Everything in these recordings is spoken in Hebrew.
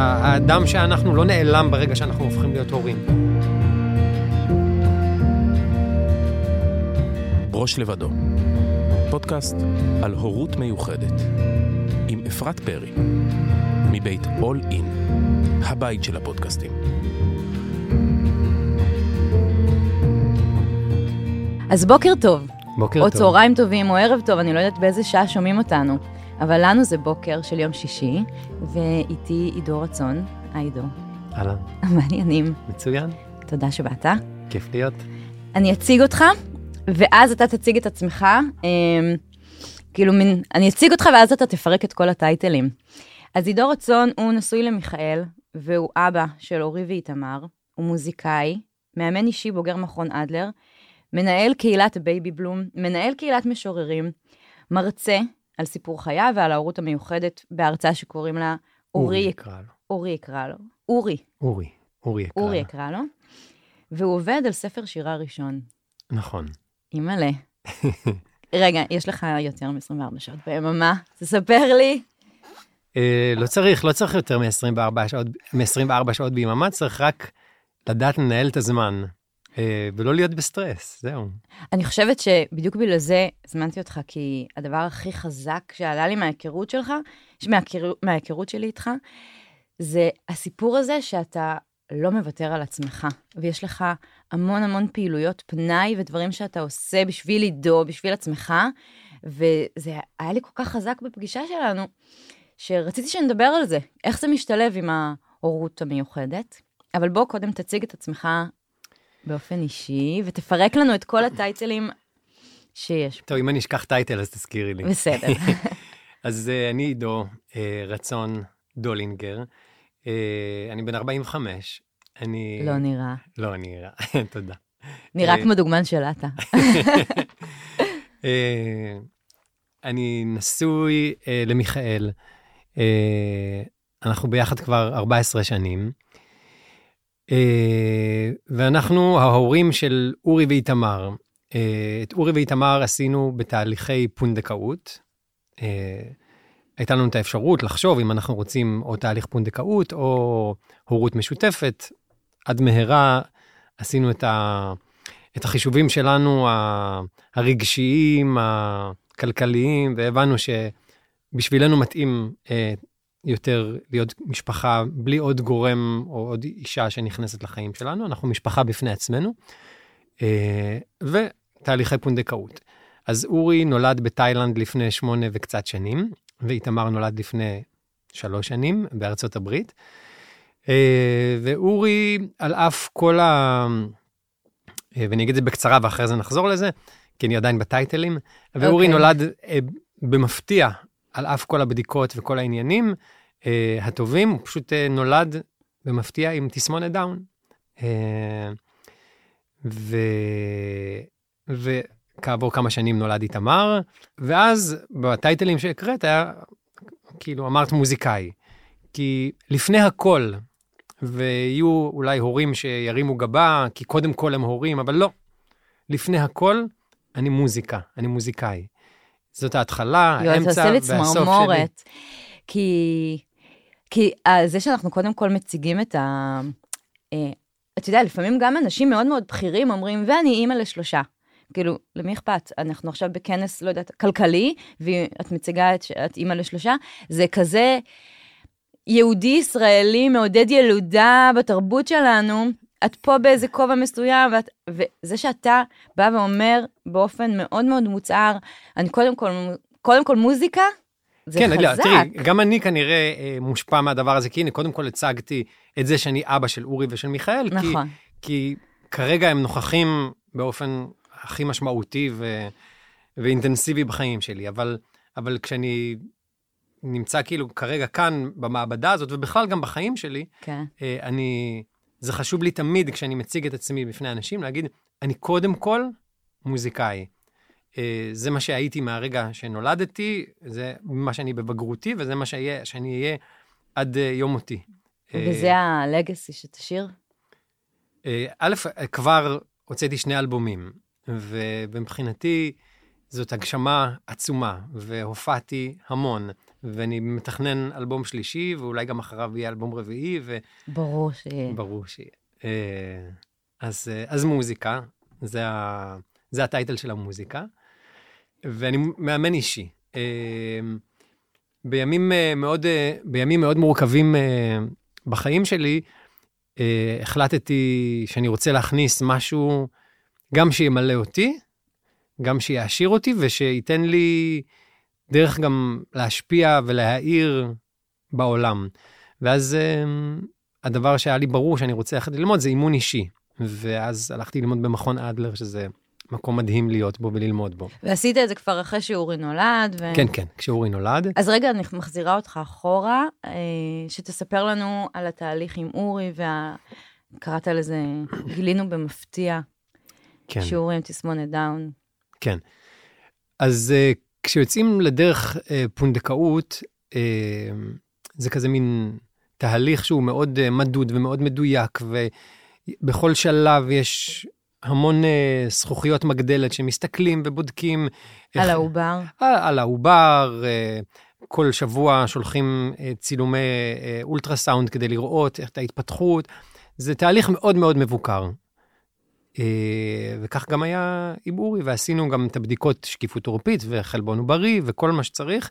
האדם שאנחנו לא נעלם ברגע שאנחנו הופכים להיות הורים. בראש לבדו, פודקאסט על הורות מיוחדת, עם אפרת פרי, מבית All In, הבית של הפודקאסטים. אז בוקר טוב. בוקר או טוב. צהריים טובים או ערב טוב, אני לא יודעת באיזה שעה שומעים אותנו. אבל לנו זה בוקר של יום שישי, ואיתי עידו רצון. היי עידו. אהלן, מה עניינים. מצוין, תודה שבאת. כיף להיות. אני אציג אותך, ואז אתה תציג את עצמך. אמ, כאילו מין, אני אציג אותך ואז אתה תפרק את כל הטייטלים. אז עידו רצון הוא נשוי למיכאל, והוא אבא של אורי ואיתמר, הוא מוזיקאי, מאמן אישי בוגר מכון אדלר, מנהל קהילת בייבי בלום, מנהל קהילת משוררים, מרצה על סיפור חייו ועל ההורות המיוחדת בהרצאה שקוראים לה אורי, יקרא לו. אורי יקרא לו, אורי, אורי, אורי יקרא אורי לו. יקרא לו, והוא עובד על ספר שירה ראשון. נכון. אימא'לה. רגע, יש לך יותר מ-24 שעות ביממה? תספר לי. אה, לא צריך, לא צריך יותר מ-24 שעות, מ-24 שעות ביממה, צריך רק לדעת לנהל את הזמן, ולא להיות בסטרס, זהו. אני חושבת שבדיוק בגלל זה הזמנתי אותך, כי הדבר הכי חזק שעלה לי מההיכרות שלך, מההיכר, מההיכרות שלי איתך, זה הסיפור הזה שאתה לא מוותר על עצמך, ויש לך המון המון פעילויות פנאי ודברים שאתה עושה בשביל עידו, בשביל עצמך, וזה היה לי כל כך חזק בפגישה שלנו, שרציתי שנדבר על זה, איך זה משתלב עם ההורות המיוחדת. אבל בוא קודם תציג את עצמך באופן אישי, ותפרק לנו את כל הטייטלים שיש. טוב, אם אני אשכח טייטל, אז תזכירי לי. בסדר. אז אה, אני עידו אה, רצון דולינגר, אה, אני בן 45. אני... לא נראה. לא נראה, תודה. נראה אה, כמו דוגמן של עטה. אני נשוי למיכאל, אנחנו ביחד כבר 14 שנים, ואנחנו ההורים של אורי ואיתמר. אה, את אורי ואיתמר עשינו בתהליכי פונדקאות. אה, הייתה לנו את האפשרות לחשוב אם אנחנו רוצים או תהליך פונדקאות או הורות משותפת. עד מהרה עשינו את, ה, את החישובים שלנו הרגשיים, הכלכליים, והבנו שבשבילנו מתאים אה, יותר להיות משפחה בלי עוד גורם או עוד אישה שנכנסת לחיים שלנו, אנחנו משפחה בפני עצמנו, אה, ותהליכי פונדקאות. אז אורי נולד בתאילנד לפני שמונה וקצת שנים, ואיתמר נולד לפני שלוש שנים בארצות הברית. אה, ואורי, על אף כל ה... אה, ואני אגיד את זה בקצרה ואחרי זה נחזור לזה, כי אני עדיין בטייטלים. ואורי אוקיי. נולד במפתיע, על אף כל הבדיקות וכל העניינים אה, הטובים, הוא פשוט אה, נולד במפתיע עם תסמונת דאון. אה, ו... וכעבור כמה שנים נולד איתמר, ואז בטייטלים שהקראת היה, כאילו אמרת מוזיקאי. כי לפני הכל, ויהיו אולי הורים שירימו גבה, כי קודם כל הם הורים, אבל לא. לפני הכל, אני מוזיקה, אני מוזיקאי. זאת ההתחלה, יואו, אתה האמצע עושה לי והסוף שלי. צמרמורת. כי, כי אה, זה שאנחנו קודם כל מציגים את ה... אה, אתה יודע, לפעמים גם אנשים מאוד מאוד בכירים אומרים, ואני אימא לשלושה. כאילו, למי אכפת? אנחנו עכשיו בכנס, לא יודעת, כלכלי, ואת מציגה את שאת אימא לשלושה, זה כזה יהודי ישראלי מעודד ילודה בתרבות שלנו, את פה באיזה כובע מסוים, ואת, וזה שאתה בא ואומר באופן מאוד מאוד מוצהר, אני קודם כל, קודם כל מוזיקה, זה כן, חזק. לא, תראי, גם אני כנראה אה, מושפע מהדבר הזה, כי הנה, קודם כל הצגתי את זה שאני אבא של אורי ושל מיכאל, כי, נכון. כי כרגע הם נוכחים באופן הכי משמעותי ו, ואינטנסיבי בחיים שלי, אבל, אבל כשאני נמצא כאילו כרגע כאן במעבדה הזאת, ובכלל גם בחיים שלי, כן. אה, אני, זה חשוב לי תמיד כשאני מציג את עצמי בפני אנשים, להגיד, אני קודם כל מוזיקאי. אה, זה מה שהייתי מהרגע שנולדתי, זה מה שאני בבגרותי, וזה מה שהיה, שאני אהיה עד אה, יום מותי. אה, וזה הלגאסי שתשאיר? א', כבר הוצאתי שני אלבומים, ומבחינתי זאת הגשמה עצומה, והופעתי המון, ואני מתכנן אלבום שלישי, ואולי גם אחריו יהיה אלבום רביעי, ברור שיהיה. וברור שיהיה. אה, אז, אה, אז מוזיקה, זה, ה, זה הטייטל של המוזיקה, ואני מאמן אישי. אה, בימים מאוד, בימים מאוד מורכבים בחיים שלי, החלטתי שאני רוצה להכניס משהו, גם שימלא אותי, גם שיעשיר אותי ושייתן לי דרך גם להשפיע ולהאיר בעולם. ואז אה, הדבר שהיה לי ברור שאני רוצה ללכת ללמוד זה אימון אישי. ואז הלכתי ללמוד במכון אדלר, שזה מקום מדהים להיות בו וללמוד בו. ועשית את זה כבר אחרי שאורי נולד. ו... כן, כן, כשאורי נולד. אז רגע, אני מחזירה אותך אחורה, אה, שתספר לנו על התהליך עם אורי, וה... קראת לזה, גילינו במפתיע, כן. שאורי עם תסמונת דאון. כן. אז uh, כשיוצאים לדרך uh, פונדקאות, uh, זה כזה מין תהליך שהוא מאוד uh, מדוד ומאוד מדויק, ובכל שלב יש המון uh, זכוכיות מגדלת שמסתכלים ובודקים. על איך- העובר. על, על העובר, אה, כל שבוע שולחים אה, צילומי אה, אולטרסאונד כדי לראות את ההתפתחות. זה תהליך מאוד מאוד מבוקר. אה, וכך גם היה עם אורי, ועשינו גם את הבדיקות שקיפות עורפית וחלבון עוברי וכל מה שצריך.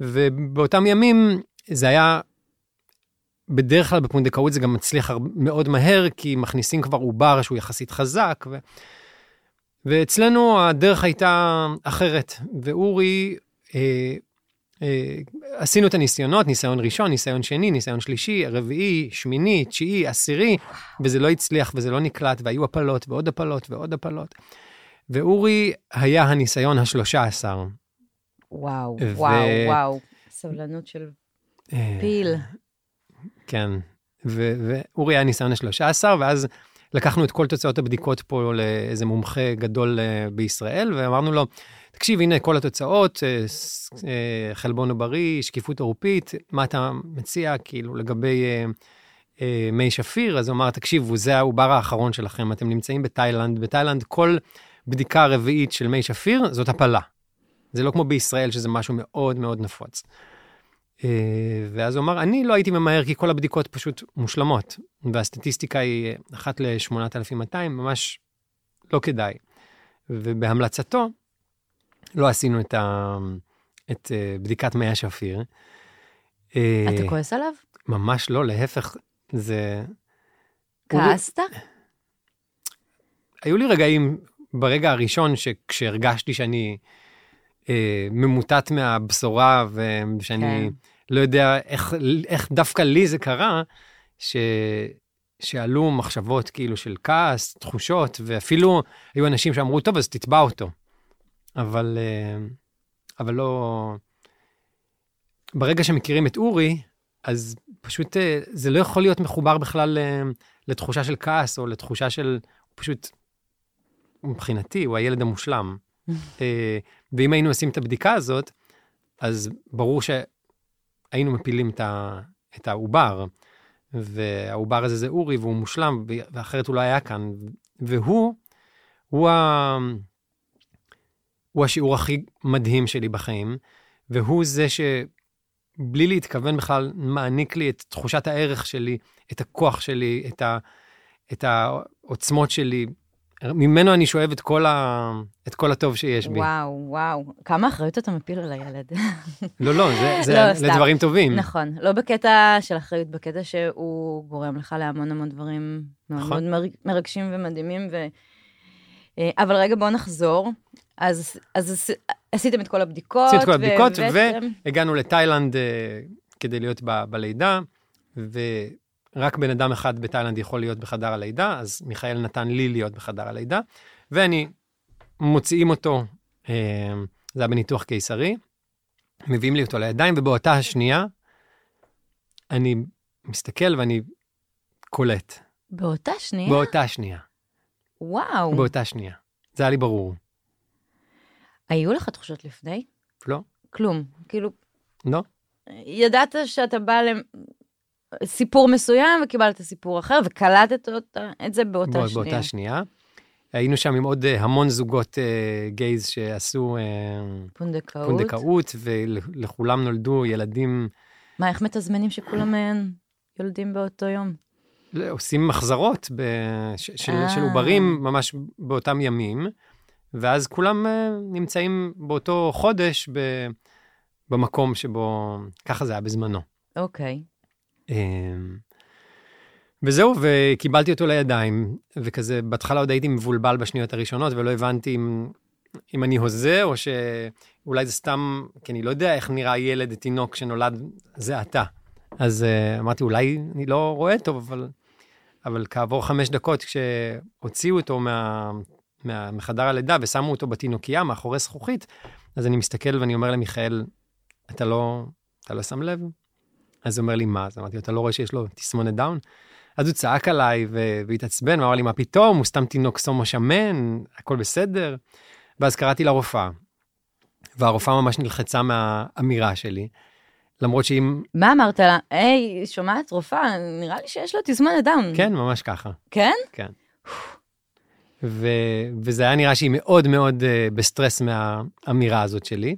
ובאותם ימים זה היה, בדרך כלל בפונדקאות זה גם מצליח מאוד מהר, כי מכניסים כבר עובר שהוא יחסית חזק. ו... ואצלנו הדרך הייתה אחרת, ואורי, אה, עשינו את הניסיונות, ניסיון ראשון, ניסיון שני, ניסיון שלישי, רביעי, שמיני, תשיעי, עשירי, וזה לא הצליח וזה לא נקלט, והיו הפלות ועוד הפלות ועוד הפלות. ואורי היה הניסיון השלושה עשר. וואו, ו- וואו, וואו. סבלנות של אה, פיל. כן, ו- ואורי היה ניסיון השלושה עשר, ואז לקחנו את כל תוצאות הבדיקות פה לאיזה מומחה גדול אה, בישראל, ואמרנו לו, תקשיב, הנה כל התוצאות, אה, אה, חלבון עוברי, שקיפות עורפית, מה אתה מציע, כאילו, לגבי אה, מי שפיר? אז הוא אמר, תקשיבו, זה העובר האחרון שלכם, אתם נמצאים בתאילנד, בתאילנד כל בדיקה רביעית של מי שפיר זאת הפלה. זה לא כמו בישראל, שזה משהו מאוד מאוד נפוץ. ואז הוא אמר, אני לא הייתי ממהר כי כל הבדיקות פשוט מושלמות, והסטטיסטיקה היא אחת ל-8,200, ממש לא כדאי. ובהמלצתו, לא עשינו את, ה... את אה, בדיקת מי השפיר. אה, אתה כועס עליו? ממש לא, להפך, זה... כעסת? היו לי רגעים ברגע הראשון שכשהרגשתי שאני אה, ממוטט מהבשורה ושאני כן. לא יודע איך, איך דווקא לי זה קרה, ש, שעלו מחשבות כאילו של כעס, תחושות, ואפילו היו אנשים שאמרו, טוב, אז תתבע אותו. אבל, אה, אבל לא... ברגע שמכירים את אורי, אז פשוט אה, זה לא יכול להיות מחובר בכלל אה, לתחושה של כעס או לתחושה של... הוא פשוט, מבחינתי, הוא הילד המושלם. ואם היינו עושים את הבדיקה הזאת, אז ברור שהיינו מפילים את, ה, את העובר, והעובר הזה זה אורי, והוא מושלם, ואחרת הוא לא היה כאן. והוא, הוא, ה, הוא השיעור הכי מדהים שלי בחיים, והוא זה שבלי להתכוון בכלל מעניק לי את תחושת הערך שלי, את הכוח שלי, את, ה, את העוצמות שלי. ממנו אני שואב את כל, ה, את כל הטוב שיש בי. וואו, וואו. כמה אחריות אתה מפיל על הילד. לא, לא, זה, זה לא, סתם. לדברים טובים. נכון, לא בקטע של אחריות, בקטע שהוא גורם לך להמון המון דברים נכון. מאוד מרג- מרגשים ומדהימים. ו... אה, אבל רגע, בואו נחזור. אז, אז עש- עשיתם את כל הבדיקות. עשינו את כל הבדיקות, והבאתם- הגענו לתאילנד אה, כדי להיות ב, בלידה, ורק בן אדם אחד בתאילנד יכול להיות בחדר הלידה, אז מיכאל נתן לי להיות בחדר הלידה, ואני, מוציאים אותו, אה, זה היה בניתוח קיסרי, מביאים לי אותו לידיים, ובאותה השנייה, אני מסתכל ואני קולט. באותה שנייה? באותה שנייה. וואו. באותה שנייה. זה היה לי ברור. היו לך תחושות לפני? לא? כלום. כאילו, לא? ידעת שאתה בא לסיפור מסוים וקיבלת סיפור אחר, וקלטת אותה, את זה באותה בא- שנייה. באותה שנייה. היינו שם עם עוד אה, המון זוגות אה, גייז שעשו אה, פונדקאות. פונדקאות, ולכולם נולדו ילדים, מה, איך מתזמנים שכולם יולדים באותו יום? עושים מחזרות ב, ש, של. של עוברים ממש באותם ימים, ואז כולם אה, נמצאים באותו חודש ב, במקום שבו, ככה זה היה בזמנו. אוקיי. אמ, וזהו, וקיבלתי אותו לידיים, וכזה, בהתחלה עוד הייתי מבולבל בשניות הראשונות, ולא הבנתי אם, אם אני הוזה, או שאולי זה סתם, כי אני לא יודע איך נראה ילד, תינוק שנולד זה עתה. אז uh, אמרתי, אולי אני לא רואה טוב, אבל, אבל כעבור חמש דקות, כשהוציאו אותו מה, מה, מחדר הלידה ושמו אותו בתינוקייה מאחורי זכוכית, אז אני מסתכל ואני אומר למיכאל, אתה לא, אתה לא שם לב? אז הוא אומר לי, מה? אז אמרתי לו, אתה לא רואה שיש לו תסמונת דאון? אז הוא צעק עליי והתעצבן, ואמר לי, מה פתאום, הוא סתם תינוק סומו שמן, הכל בסדר. ואז קראתי לרופאה, והרופאה ממש נלחצה מהאמירה שלי, למרות שאם, מה אמרת לה? היי, שומעת, רופאה, נראה לי שיש לו תסמונת דאון. כן, ממש ככה, כן? כן. ו- וזה היה נראה שהיא מאוד מאוד אה, בסטרס מהאמירה הזאת שלי.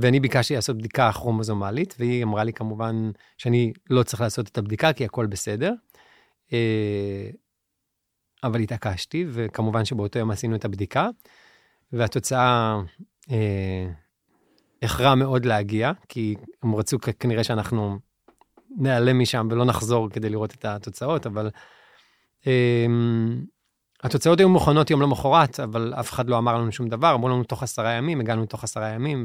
ואני ביקשתי לעשות בדיקה כרומוזומלית, והיא אמרה לי כמובן שאני לא צריך לעשות את הבדיקה, כי הכל בסדר. אה, אבל התעקשתי, וכמובן שבאותו יום עשינו את הבדיקה, והתוצאה אה, מאוד להגיע, כי הם רצו כנראה שאנחנו ניעלם משם ולא נחזור כדי לראות את התוצאות, אבל אה, התוצאות היו מוכנות יום למחרת, אבל אף אחד לא אמר לנו שום דבר, אמרו לנו תוך עשרה ימים, הגענו תוך עשרה ימים,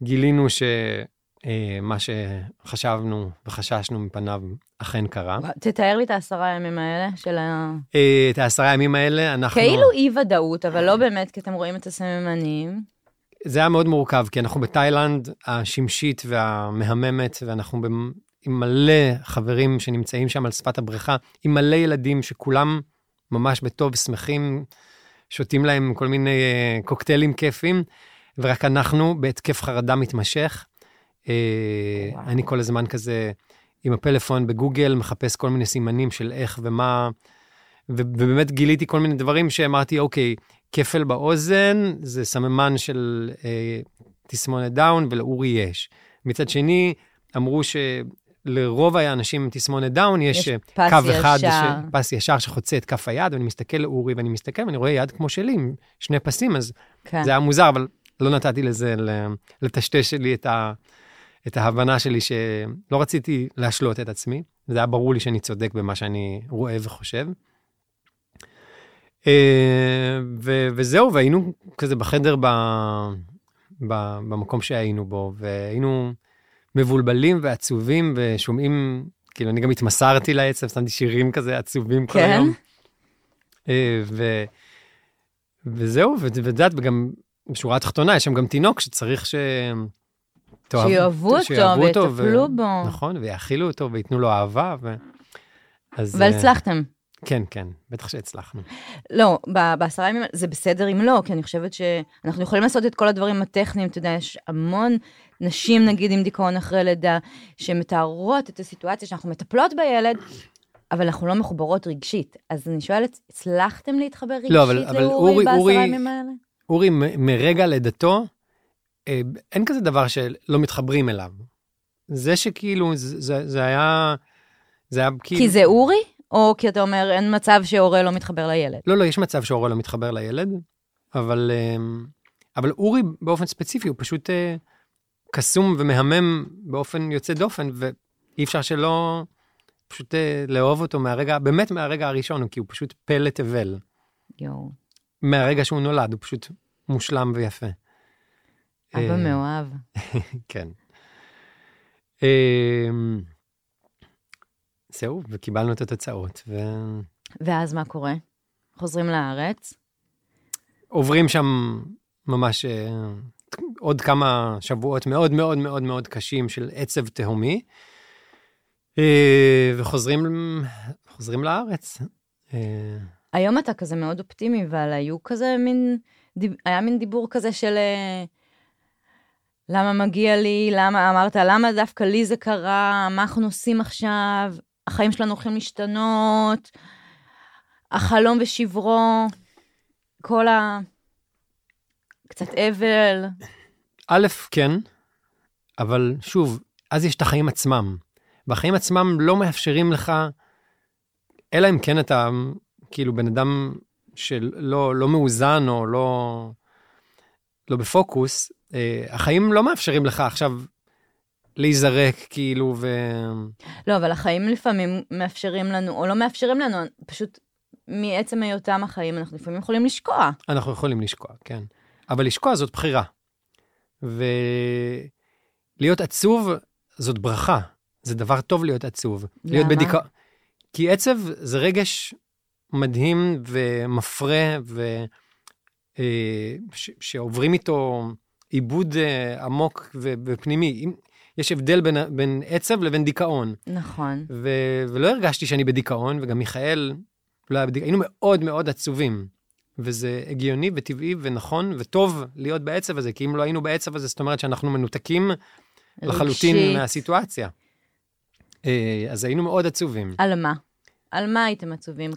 וגילינו שמה שחשבנו וחששנו מפניו אכן קרה. תתאר לי את העשרה ימים האלה של ה... אה, את העשרה ימים האלה, אנחנו... כאילו אי-ודאות, אבל לא באמת, כי אתם רואים את הסממנים. זה היה מאוד מורכב, כי אנחנו בתאילנד השמשית והמהממת, ואנחנו עם מלא חברים שנמצאים שם על שפת הבריכה, עם מלא ילדים שכולם ממש בטוב, שמחים, שותים להם כל מיני אה, קוקטיילים כיפים, ורק אנחנו בהתקף חרדה מתמשך. אה. אני כל הזמן כזה עם הפלאפון בגוגל, מחפש כל מיני סימנים של איך ומה, ובאמת גיליתי כל מיני דברים שאמרתי, אוקיי, כפל באוזן זה סממן של אה, תסמונת דאון ולאורי יש. מצד שני, אמרו שלרוב האנשים עם תסמונת דאון יש, יש אה, פס קו אחד, ישר. ש... פס ישר שחוצה את כף היד, ואני מסתכל לאורי ואני מסתכל ואני רואה יד כמו שלי עם שני פסים, אז כן. זה היה מוזר, אבל לא נתתי לזה לטשטש לי את, ה... את ההבנה שלי שלא רציתי להשלות את עצמי. זה היה ברור לי שאני צודק במה שאני רואה וחושב. אה, ו- וזהו, והיינו כזה בחדר ב- ב- במקום שהיינו בו, והיינו מבולבלים ועצובים ושומעים, כאילו, אני גם התמסרתי לעצב, שמתי שירים כזה עצובים כל כן? היום. אה, ו- וזהו, ואת יודעת, וגם בשורה התחתונה, יש שם גם תינוק שצריך ש... תאהב- שיאהבו אותו אותו, ו- ויטפלו בו. נכון, ויאכילו אותו וייתנו לו אהבה. ו... אז, אבל אה, הצלחתם. כן, כן, בטח שהצלחנו. לא, בעשרה ימים זה בסדר אם לא, כי אני חושבת שאנחנו יכולים לעשות את כל הדברים הטכניים, אתה יודע, יש המון נשים, נגיד, עם דיכאון אחרי לידה, שמתארות את הסיטואציה שאנחנו מטפלות בילד, אבל אנחנו לא מחוברות רגשית. אז אני שואלת, הצלחתם להתחבר רגשית לא, אבל- אבל לאורי אורי- בעשרה אורי- ימים האלה? אורי, מרגע לידתו, אה, אין כזה דבר שלא מתחברים אליו. זה שכאילו, זה, זה, זה היה, זה היה כאילו... כי זה אורי? או כי אתה אומר, אין מצב שהורה לא מתחבר לילד? לא, לא, יש מצב שהורה לא מתחבר לילד, אבל, אה, אבל אורי באופן ספציפי הוא פשוט אה, קסום ומהמם באופן יוצא דופן, ואי אפשר שלא פשוט אה, לאהוב אותו מהרגע, באמת מהרגע הראשון, כי הוא פשוט פלא תבל. יואו, מהרגע שהוא נולד, הוא פשוט מושלם ויפה. אבא אה, מאוהב. כן. אמ, זהו, וקיבלנו את התוצאות, ואז מה קורה? חוזרים לארץ? ועוברים שם ממש אה, עוד כמה שבועות מאוד מאוד מאוד מאוד קשים של עצב תהומי, אה, וחוזרים חוזרים לארץ. אה, היום אתה כזה מאוד אופטימי, אבל היו כזה מין, היה מין דיבור כזה של אה, למה מגיע לי, למה, אמרת, למה דווקא לי זה קרה, מה אנחנו עושים עכשיו, החיים שלנו הולכים להשתנות, החלום ושברו. כל ה... קצת אבל. א', כן, אבל שוב, אז יש את החיים עצמם. והחיים עצמם לא מאפשרים לך, אלא אם כן אתה כאילו בן אדם שלא לא מאוזן או לא, לא בפוקוס, אה, החיים לא מאפשרים לך עכשיו להיזרק כאילו ו... לא, אבל החיים לפעמים מאפשרים לנו, או לא מאפשרים לנו, פשוט מעצם היותם החיים, אנחנו לפעמים יכולים לשקוע. אנחנו יכולים לשקוע, כן. אבל לשקוע זאת בחירה. ולהיות עצוב זאת ברכה. זה דבר טוב להיות עצוב. למה? להיות בדיכאון. כי עצב זה רגש מדהים ומפרה, ו... אה, ש... שעוברים איתו עיבוד אה, עמוק ו... ופנימי. יש הבדל בין, בין עצב לבין דיכאון. נכון. ו... ולא הרגשתי שאני בדיכאון, וגם מיכאל לא היה בדיכאון. היינו מאוד מאוד עצובים. וזה הגיוני וטבעי ונכון וטוב להיות בעצב הזה, כי אם לא היינו בעצב הזה, זאת אומרת שאנחנו מנותקים לחלוטין רגשית. מהסיטואציה. אה, אז היינו מאוד עצובים. על מה? על מה הייתם עצובים?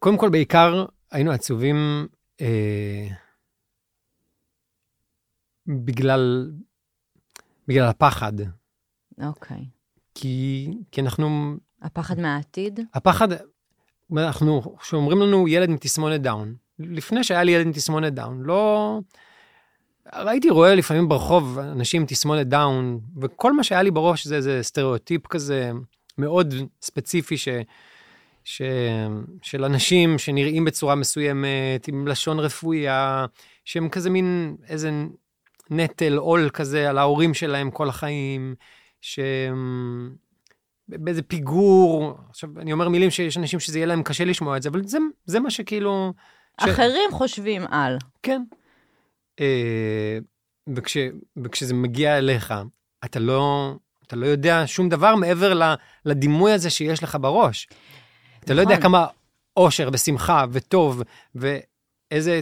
קודם כל, בעיקר היינו עצובים אה, בגלל, בגלל הפחד. אוקיי. כי, כי אנחנו, הפחד מהעתיד? הפחד, אנחנו, כשאומרים לנו ילד עם תסמונת דאון, לפני שהיה לי ילד עם תסמונת דאון, לא... ראיתי, רואה לפעמים ברחוב אנשים עם תסמונת דאון, וכל מה שהיה לי בראש זה איזה סטריאוטיפ כזה מאוד ספציפי ש, ש, של אנשים שנראים בצורה מסוימת, עם לשון רפויה, שהם כזה מין איזה נטל, עול כזה על ההורים שלהם כל החיים, שהם באיזה פיגור, עכשיו אני אומר מילים שיש אנשים שזה יהיה להם קשה לשמוע את זה, אבל זה, זה מה שכאילו... ש... אחרים חושבים על. כן. אה, וכש, וכשזה מגיע אליך, אתה לא, אתה לא יודע שום דבר מעבר לדימוי הזה שיש לך בראש. אתה לא יודע נכון. כמה אושר ושמחה וטוב ואיזה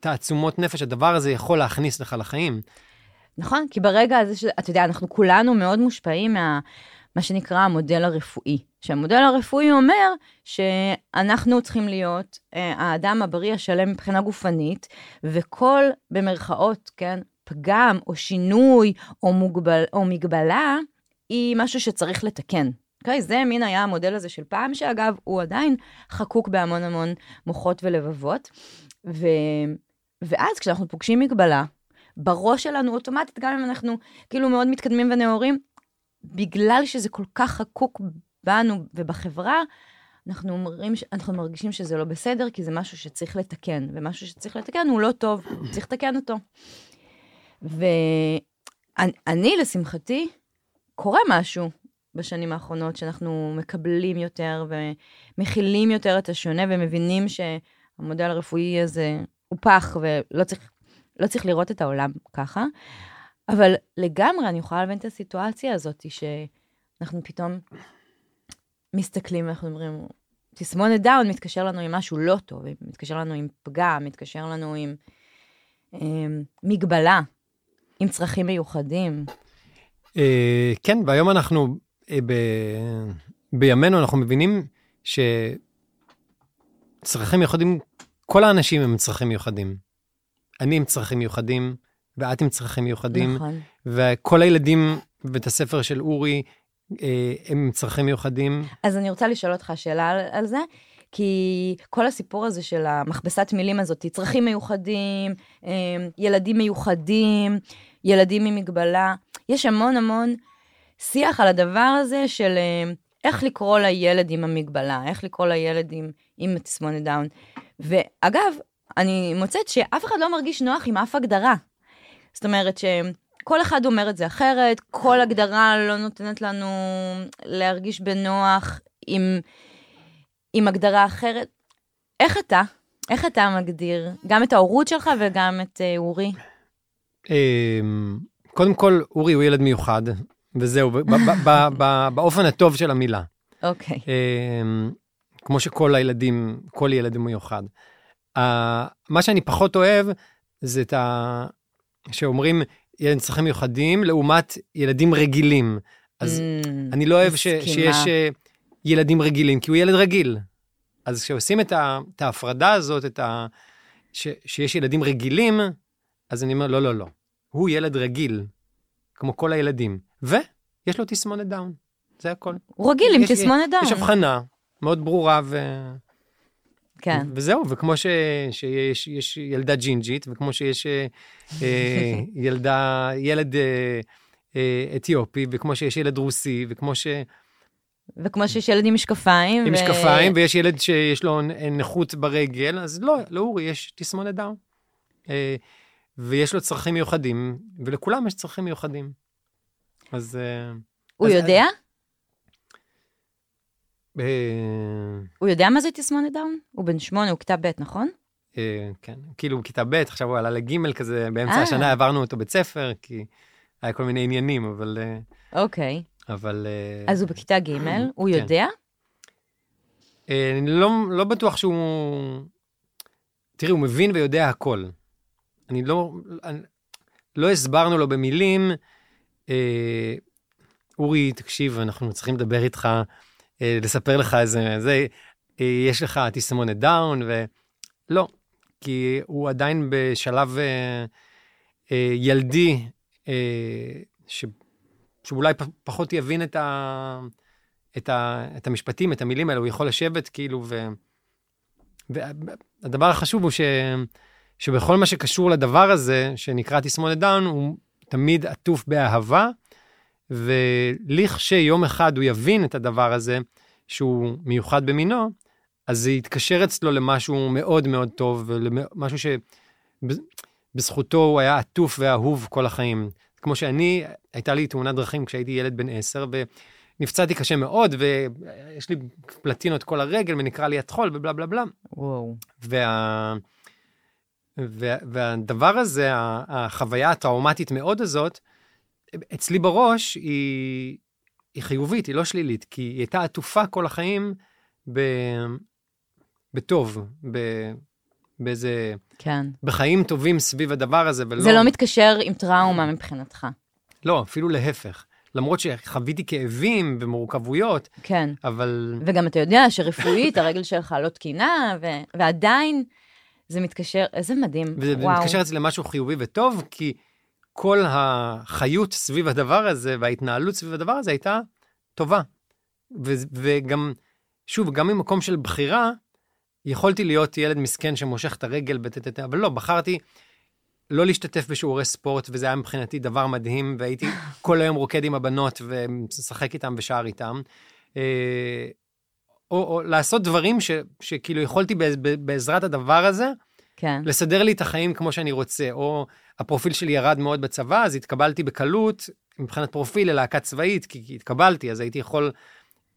תעצומות נפש הדבר הזה יכול להכניס לך לחיים. נכון? כי ברגע הזה, ש... אתה יודע, אנחנו כולנו מאוד מושפעים מה... מה שנקרא המודל הרפואי. שהמודל הרפואי אומר שאנחנו צריכים להיות אה, האדם הבריא השלם מבחינה גופנית, וכל, במרכאות, כן, פגם או שינוי או, מוגבל, או מגבלה, היא משהו שצריך לתקן. אוקיי? זה מין היה המודל הזה של פעם, שאגב, הוא עדיין חקוק בהמון המון מוחות ולבבות. ו... ואז כשאנחנו פוגשים מגבלה, בראש שלנו אוטומטית, גם אם אנחנו כאילו מאוד מתקדמים ונאורים, בגלל שזה כל כך חקוק בנו ובחברה, אנחנו, אומרים, אנחנו מרגישים שזה לא בסדר, כי זה משהו שצריך לתקן, ומשהו שצריך לתקן הוא לא טוב, צריך לתקן אותו. ואני, לשמחתי, קורה משהו בשנים האחרונות, שאנחנו מקבלים יותר ומכילים יותר את השונה, ומבינים שהמודל הרפואי הזה הוא פח, ולא צריך, לא צריך לראות את העולם ככה. אבל לגמרי אני יכולה להבין את הסיטואציה הזאת, שאנחנו פתאום מסתכלים ואנחנו אומרים, תסמונת דאון מתקשר לנו עם משהו לא טוב, מתקשר לנו עם פגם, מתקשר לנו עם עם מגבלה, עם צרכים מיוחדים. אה, כן, והיום אנחנו, אה, ב... בימינו אנחנו מבינים שצרכים מיוחדים, כל האנשים הם צרכים מיוחדים. אני עם צרכים מיוחדים, ואת עם צרכים מיוחדים, נכון. וכל הילדים בבית הספר של אורי אה, הם עם צרכים מיוחדים. אז אני רוצה לשאול אותך שאלה על, על זה, כי כל הסיפור הזה של המכבסת מילים הזאת, צרכים מיוחדים, אה, ילדים מיוחדים, ילדים עם מגבלה, יש המון המון שיח על הדבר הזה של אה, איך לקרוא לילד עם המגבלה, איך לקרוא לילד עם, עם תסמונת דאון. ואגב, אני מוצאת שאף אחד לא מרגיש נוח עם אף הגדרה. זאת אומרת שכל אחד אומר את זה אחרת, כל הגדרה לא נותנת לנו להרגיש בנוח עם, עם הגדרה אחרת. איך אתה? איך אתה מגדיר גם את ההורות שלך וגם את uh, אורי? אה, קודם כל, אורי הוא ילד מיוחד, וזהו, באופן הטוב של המילה. אוקיי. אה, כמו שכל הילדים, כל ילד הוא מיוחד. אה, מה שאני פחות אוהב, זה את ה... שאומרים ילד עם צרכים מיוחדים לעומת ילדים רגילים. אז Mm, אני לא אוהב ש. שיש אה, ילדים רגילים, כי הוא ילד רגיל. אז כשעושים את, ה, את ההפרדה הזאת, את, ה, ש, שיש ילדים רגילים, אז אני אומר, לא, לא, לא. הוא ילד רגיל, כמו כל הילדים, ויש לו תסמונת דאון. זה הכל. הוא רגיל עם תסמונת דאון. יש הבחנה מאוד ברורה, ו... כן. וזהו, וכמו ש... שיש יש ילדה ג'ינג'ית, וכמו שיש אה, אה, ילדה, ילד אה, אה, אתיופי, וכמו שיש ילד רוסי, וכמו ש... וכמו שיש ילד עם משקפיים. עם ו- משקפיים, ויש ילד שיש לו נכות ברגל, אז לא, לאורי יש תסמונת דאון. אה, ויש לו צרכים מיוחדים, ולכולם יש צרכים מיוחדים. אז... אה, הוא אז- יודע? הוא יודע מה זה תסמונת דאון? הוא בן שמונה, הוא כיתה ב', נכון? אה, כן, כאילו בכיתה ב', עכשיו הוא עלה לג' כזה, באמצע אה. השנה עברנו אותו בית ספר, כי היה כל מיני עניינים, אבל... אה, אוקיי. אבל... אז הוא בכיתה ג', הוא כן. יודע? אה, אני לא, לא בטוח שהוא... תראי, הוא מבין ויודע הכל. אני לא... לא הסברנו לו במילים, אורי, תקשיב, אנחנו צריכים לדבר איתך, לספר לך איזה... זה, אה, יש לך תסמונת דאון, ולא, כי הוא עדיין בשלב אה, אה, ילדי, אה, ש, שאולי פחות יבין את ה... את, ה, את המשפטים, את המילים האלה, הוא יכול לשבת כאילו, ו... והדבר החשוב הוא ש, שבכל מה שקשור לדבר הזה, שנקרא תסמונת דאון, הוא תמיד עטוף באהבה, ולכשיום אחד הוא יבין את הדבר הזה, שהוא מיוחד במינו, אז זה יתקשר אצלו למשהו מאוד מאוד טוב, ולמשהו שבזכותו הוא היה עטוף ואהוב כל החיים. כמו שאני, הייתה לי תאונת דרכים כשהייתי ילד בן עשר, ו... נפצעתי קשה מאוד, ויש לי פלטינות כל הרגל, ונקרע לי הטחול, ובלה בלה בלה. וואו. וה... וה... והדבר הזה, החוויה הטראומטית מאוד הזאת, אצלי בראש היא, היא חיובית, היא לא שלילית, כי היא הייתה עטופה כל החיים ב... בטוב, ב... באיזה... כן. בחיים טובים סביב הדבר הזה, ולא... זה לא מתקשר עם טראומה מבחינתך. לא, אפילו להפך. למרות שחוויתי כאבים ומורכבויות, כן. אבל... וגם אתה יודע שרפואית הרגל שלך לא תקינה, ו... ועדיין זה מתקשר, איזה מדהים. וזה וואו. מתקשר אצלי למשהו חיובי וטוב, כי כל החיות סביב הדבר הזה וההתנהלות סביב הדבר הזה הייתה טובה. ו- וגם, שוב, גם ממקום של בחירה, יכולתי להיות ילד מסכן שמושך את הרגל, וטטטט, אבל לא, בחרתי לא להשתתף בשיעורי ספורט, וזה היה מבחינתי דבר מדהים, והייתי כל היום רוקד עם הבנות ומשחק איתם ושר איתם. אה, או, או לעשות דברים ש, שכאילו יכולתי בעז- בעזרת הדבר הזה, כן. לסדר לי את החיים כמו שאני רוצה, או הפרופיל שלי ירד מאוד בצבא, אז התקבלתי בקלות, מבחינת פרופיל ללהקה צבאית, כי, כי התקבלתי, אז הייתי יכול,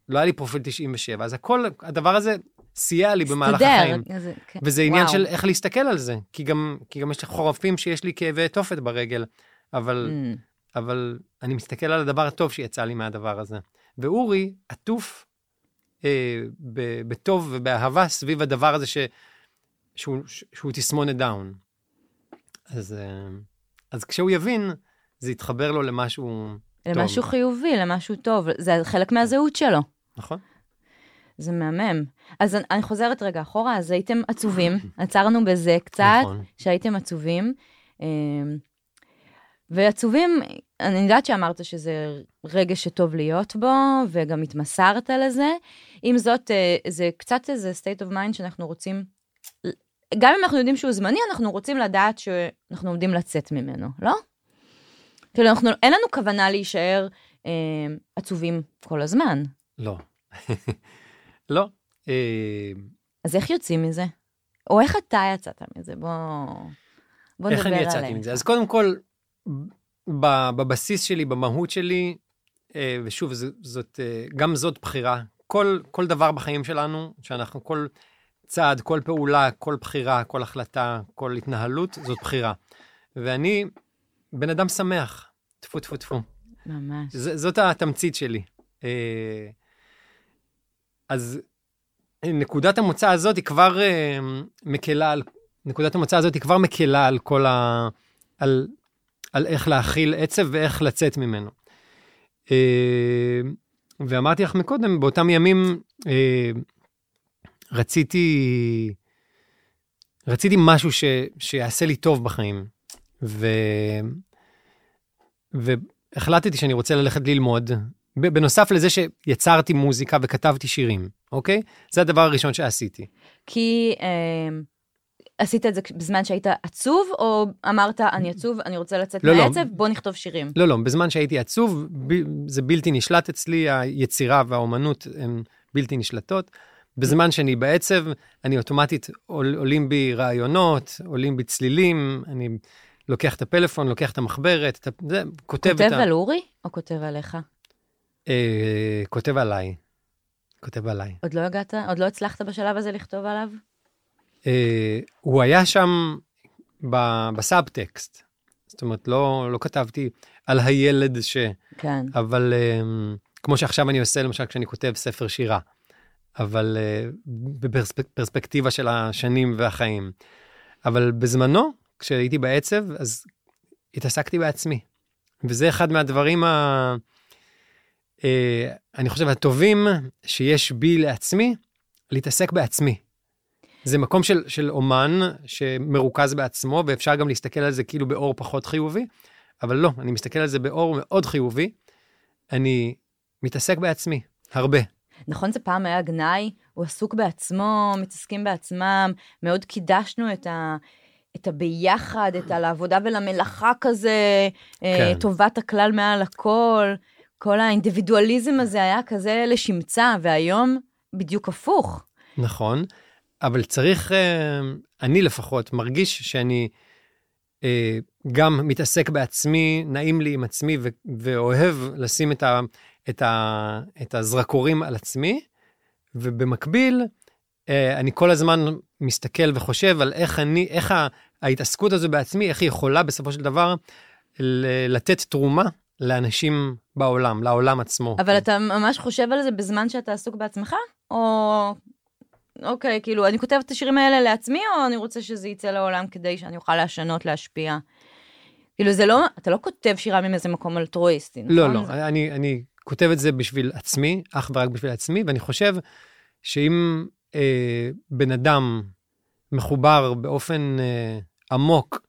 לא היה לי פרופיל 97, אז הכל, הדבר הזה סייע לי במהלך החיים. זה- כן. וזה עניין וואו. של איך להסתכל על זה, כי גם, כי גם יש חורפים שיש לי כאבי תופת ברגל, אבל, אממ. אבל אני מסתכל על הדבר הטוב שיצא לי מהדבר הזה. ואורי עטוף אה, בטוב ובאהבה סביב הדבר הזה ש, שהוא, שהוא תסמונת דאון. אז, אה, אז כשהוא יבין, זה יתחבר לו למשהו טוב. למשהו חיובי, למשהו טוב, זה חלק מהזהות שלו. נכון? זה מהמם. אז אני- אני חוזרת רגע אחורה, אז הייתם עצובים, עצרנו בזה קצת, נכון. שהייתם עצובים. אמ, ועצובים, אני יודעת שאמרת שזה רגע שטוב להיות בו, וגם התמסרת לזה. עם זאת, אה, זה קצת איזה state of mind שאנחנו רוצים, גם אם אנחנו יודעים שהוא זמני, אנחנו רוצים לדעת שאנחנו עומדים לצאת ממנו, לא? כאילו, אנחנו, אין לנו כוונה להישאר אה, עצובים כל הזמן. לא. לא. אה, אז איך יוצאים מזה? או איך אתה יצאת מזה? בוא, בוא נדבר איך עליהם. אני יצאתי מזה? אז קודם כל, בבסיס שלי, במהות שלי, אה, ושוב, זאת, אה, גם זאת בחירה. כל, כל דבר בחיים שלנו, שאנחנו, כל צעד, כל פעולה, כל בחירה, כל החלטה, כל התנהלות, זאת בחירה. ואני בן אדם שמח, טפו טפו טפו. ממש. ז- זאת התמצית שלי. אה, אז נקודת המוצא הזאת היא כבר אה, מקלה על, נקודת המוצא הזאת היא כבר מקלה על כל ה... על, על איך להכיל עצב ואיך לצאת ממנו. אה, ואמרתי לך מקודם, באותם ימים אה, רציתי, רציתי משהו ש, שיעשה לי טוב בחיים. ו... והחלטתי שאני רוצה ללכת ללמוד, בנוסף לזה שיצרתי מוזיקה וכתבתי שירים, אוקיי? זה הדבר הראשון שעשיתי. כי אה, עשית את זה בזמן שהיית עצוב, או אמרת, אני עצוב, אני רוצה לצאת לא, לא. מהעצב, בוא נכתוב שירים. לא, לא, בזמן שהייתי עצוב, ב, זה בלתי נשלט אצלי, היצירה והאומנות הן בלתי נשלטות. בזמן שאני בעצב, אני אוטומטית עול, עולים בי רעיונות, עולים בי צלילים, אני לוקח את הפלאפון, לוקח את המחברת, את, זה, כותב את ה... כותב על אורי, או כותב עליך? אה, כותב עליי. כותב עליי. עוד לא הגעת, עוד לא הצלחת בשלב הזה לכתוב עליו? אה, הוא היה שם ב- בסאבטקסט. זאת אומרת, לא, לא כתבתי על הילד ש... כן. אבל אה, כמו שעכשיו אני עושה, למשל, כשאני כותב ספר שירה. אבל אה, בפרספקטיבה של השנים והחיים. אבל בזמנו, כשהייתי בעצב, אז התעסקתי בעצמי. וזה אחד מהדברים ה... אה, אני חושב, הטובים שיש בי לעצמי, להתעסק בעצמי. זה מקום של, של אומן שמרוכז בעצמו, ואפשר גם להסתכל על זה כאילו באור פחות חיובי, אבל לא, אני מסתכל על זה באור מאוד חיובי. אני מתעסק בעצמי, הרבה. נכון, זה פעם היה גנאי, הוא עסוק בעצמו, מתעסקים בעצמם, מאוד קידשנו את ה... את הביחד, את הלעבודה ולמלאכה כזה, אה, כן. טובת הכלל מעל הכל. כל האינדיבידואליזם הזה היה כזה לשמצה, והיום בדיוק הפוך. נכון, אבל צריך, אה, אני לפחות מרגיש שאני אה, גם מתעסק בעצמי, נעים לי עם עצמי ואוהב לשים את, ה, את, ה, את הזרקורים על עצמי, ובמקביל, אני כל הזמן מסתכל וחושב על איך אני, איך ההתעסקות הזו בעצמי, איך היא יכולה בסופו של דבר לתת תרומה לאנשים בעולם, לעולם עצמו. אבל אתה ממש חושב על זה בזמן שאתה עסוק בעצמך? או... אוקיי, כאילו, אני כותבת את השירים האלה לעצמי, או אני רוצה שזה יצא לעולם כדי שאני אוכל לשנות, להשפיע? כאילו, זה לא, אתה לא כותב שירה מאיזה מקום אלטרואיסטי, נכון? לא, לא, זה... אני, אני כותב את זה בשביל עצמי, אך ורק בשביל עצמי, ואני חושב שאם אה, בן אדם מחובר באופן אה, עמוק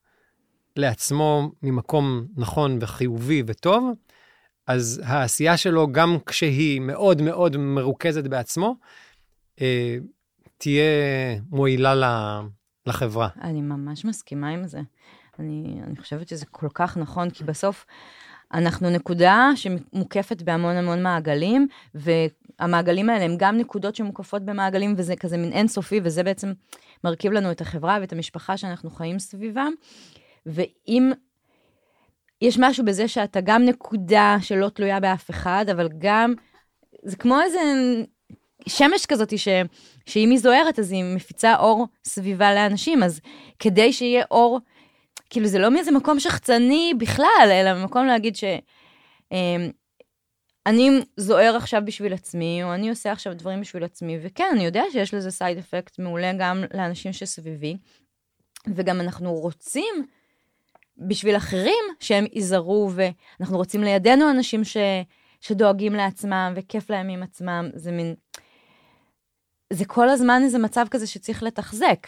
לעצמו ממקום נכון וחיובי וטוב, אז העשייה שלו, גם כשהיא מאוד מאוד מרוכזת בעצמו, אה, תהיה מועילה לחברה. אני ממש מסכימה עם זה. אני, אני חושבת שזה כל כך נכון, כי בסוף אנחנו נקודה שמוקפת בהמון המון מעגלים, והמעגלים האלה הם גם נקודות שמוקפות במעגלים, וזה כזה מין אינסופי, וזה בעצם מרכיב לנו את החברה ואת המשפחה שאנחנו חיים סביבם. ואם יש משהו בזה שאתה גם נקודה שלא תלויה באף אחד, אבל גם, זה כמו איזה שמש כזאת ש, שאם היא זוהרת, אז היא מפיצה אור סביבה לאנשים, אז כדי שיהיה אור, כאילו זה לא מאיזה מקום שחצני בכלל, אלא מקום להגיד ש... אמ, אני זוהר עכשיו בשביל עצמי, או אני עושה עכשיו דברים בשביל עצמי, וכן, אני יודע שיש לזה סייד אפקט מעולה גם לאנשים שסביבי, וגם אנחנו רוצים בשביל אחרים שהם ייזהרו, ואנחנו רוצים לידינו אנשים ש, שדואגים לעצמם, וכיף להם עם עצמם, זה מין... זה כל הזמן איזה מצב כזה שצריך לתחזק.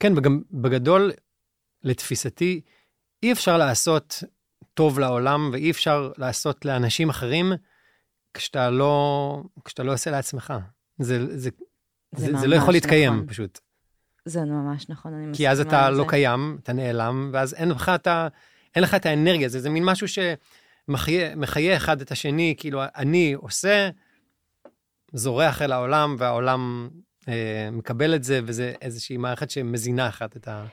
כן, וגם בגדול, לתפיסתי, אי אפשר לעשות טוב לעולם, ואי אפשר לעשות לאנשים אחרים כשאתה לא, כשאתה לא עושה לעצמך. זה, זה, זה, זה, זה לא יכול להתקיים, נכון. פשוט. זה ממש נכון, אני מסכימה כי אז אתה לא קיים, אתה נעלם, ואז אין לך את, ה, אין לך את האנרגיה, זה, זה מין משהו שמחיה אחד את השני, כאילו, אני עושה, זורח אל העולם, והעולם אה, מקבל את זה, וזה איזושהי מערכת שמזינה אחת את ה...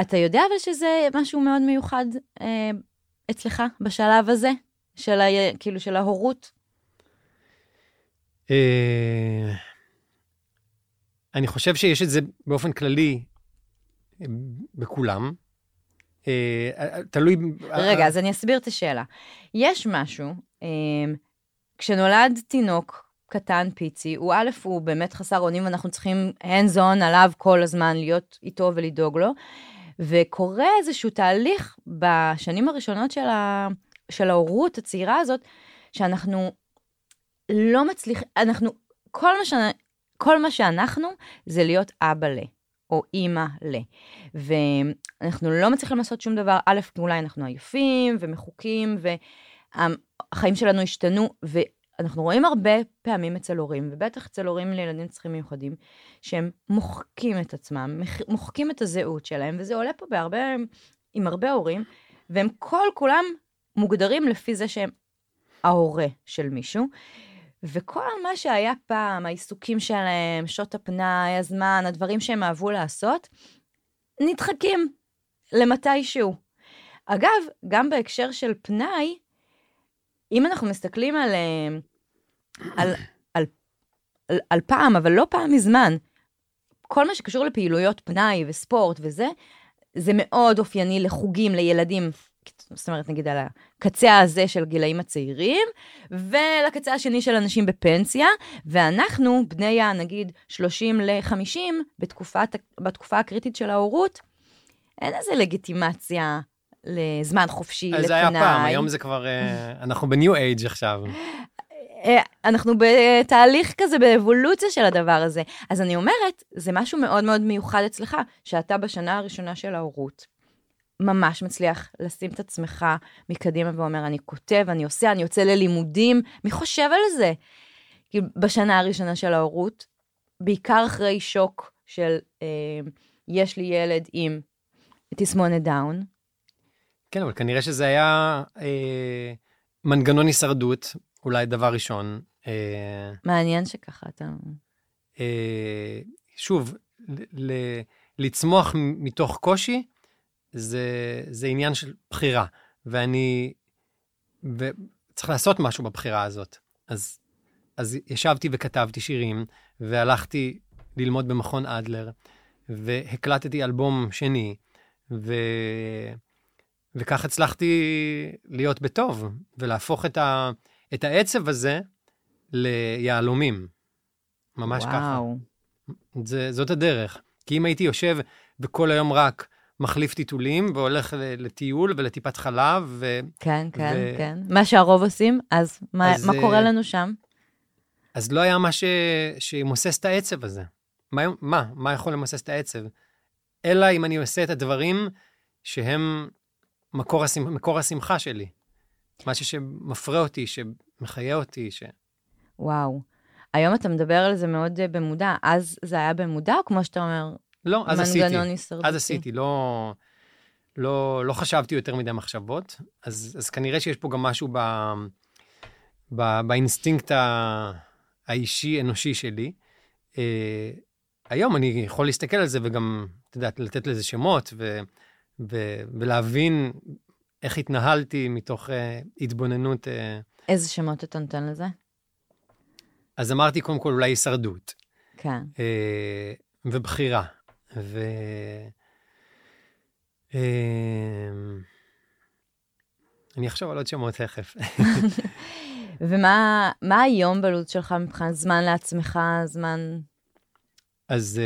אתה יודע אבל שזה משהו מאוד מיוחד אה, אצלך בשלב הזה, של ה, כאילו של ההורות? אה, אני חושב שיש את זה באופן כללי אה, בכולם. אה, תלוי... רגע, אז אני אסביר את השאלה. יש משהו, כשנולד תינוק קטן פיצי, הוא א', הוא באמת חסר אונים, ואנחנו צריכים hands on עליו כל הזמן, להיות איתו ולדאוג לו. וקורה איזשהו תהליך בשנים הראשונות של, ה... של ההורות הצעירה הזאת, שאנחנו לא מצליחים, אנחנו, כל מה, ש... כל מה שאנחנו זה להיות אבא ל. או אימא ל. ואנחנו לא מצליחים לעשות שום דבר, א', אולי אנחנו עייפים ומחוקים, והחיים שלנו השתנו, ואנחנו רואים הרבה פעמים אצל הורים, ובטח אצל הורים לילדים עם צרכים מיוחדים, שהם מוחקים את עצמם, מוחקים את הזהות שלהם, וזה עולה פה בהרבה, עם הרבה הורים, והם כל כולם מוגדרים לפי זה שהם ההורה של מישהו. וכל מה שהיה פעם, העיסוקים שלהם, שעות הפנאי, הזמן, הדברים שהם אהבו לעשות, נדחקים למתישהו. אגב, גם בהקשר של פנאי, אם אנחנו מסתכלים על, אה, על, על, על, על פעם, אבל לא פעם מזמן, כל מה שקשור לפעילויות פנאי וספורט וזה, זה מאוד אופייני לחוגים לילדים זאת אומרת, נגיד על הקצה הזה של גילאים הצעירים, ולקצה השני של אנשים בפנסיה, ואנחנו, בני הנגיד 30 ל-50, בתקופה הקריטית של ההורות, אין איזה לגיטימציה לזמן חופשי, לפנאי. זה היה פעם, היום זה כבר, אה, אנחנו בניו אייג' עכשיו. אה, אנחנו בתהליך כזה, באבולוציה של הדבר הזה. אז אני אומרת, זה משהו מאוד מאוד מיוחד אצלך, שאתה בשנה הראשונה של ההורות. ממש מצליח לשים את עצמך מקדימה ואומר, אני כותב, אני עושה, אני יוצא ללימודים, מי חושב על זה? כי בשנה הראשונה של ההורות, בעיקר אחרי שוק של אה, יש לי ילד עם תסמונת דאון. כן, אבל כנראה שזה היה אה, מנגנון הישרדות, אולי דבר ראשון. אה, מעניין שככה אתה... אה, שוב, ל- ל- לצמוח מתוך קושי, זה, זה עניין של בחירה, ואני... וצריך לעשות משהו בבחירה הזאת. אז, אז ישבתי וכתבתי שירים, והלכתי ללמוד במכון אדלר, והקלטתי אלבום שני, ו... וכך הצלחתי להיות בטוב, ולהפוך את, ה... את העצב הזה ליהלומים. ממש וואו. ככה. זה, זאת הדרך. כי אם הייתי יושב וכל היום רק מחליף טיטולים והולך לטיול ולטיפת חלב. ו... כן, כן, ו... כן. מה שהרוב עושים, אז מה, אז, מה קורה אה, לנו שם? אז לא היה מה ש... שמוסס את העצב הזה. מה, מה? מה יכול למוסס את העצב? אלא אם אני עושה את הדברים שהם מקור, השמח, מקור השמחה שלי. משהו שמפרה אותי, שמחיה אותי, ש... וואו. היום אתה מדבר על זה מאוד אה, במודע. אז זה היה במודע, או כמו שאתה אומר, לא, אז עשיתי. מנגנון הישרדותי. אז עשיתי, לא, לא, לא חשבתי יותר מדי מחשבות, אז, אז כנראה שיש פה גם משהו ב, ב, באינסטינקט האישי, אנושי שלי. Uh, היום אני יכול להסתכל על זה וגם, את יודעת, לתת לזה שמות ו, ולהבין איך התנהלתי מתוך uh, התבוננות. Uh, איזה שמות אתה נותן לזה? אז אמרתי קודם כל אולי הישרדות. כן. Uh, ובחירה. ו... אמ, אני אחשוב על עוד שמות תכף. ומה היום בלו"ז שלך מבחינת זמן לעצמך, זמן... אז,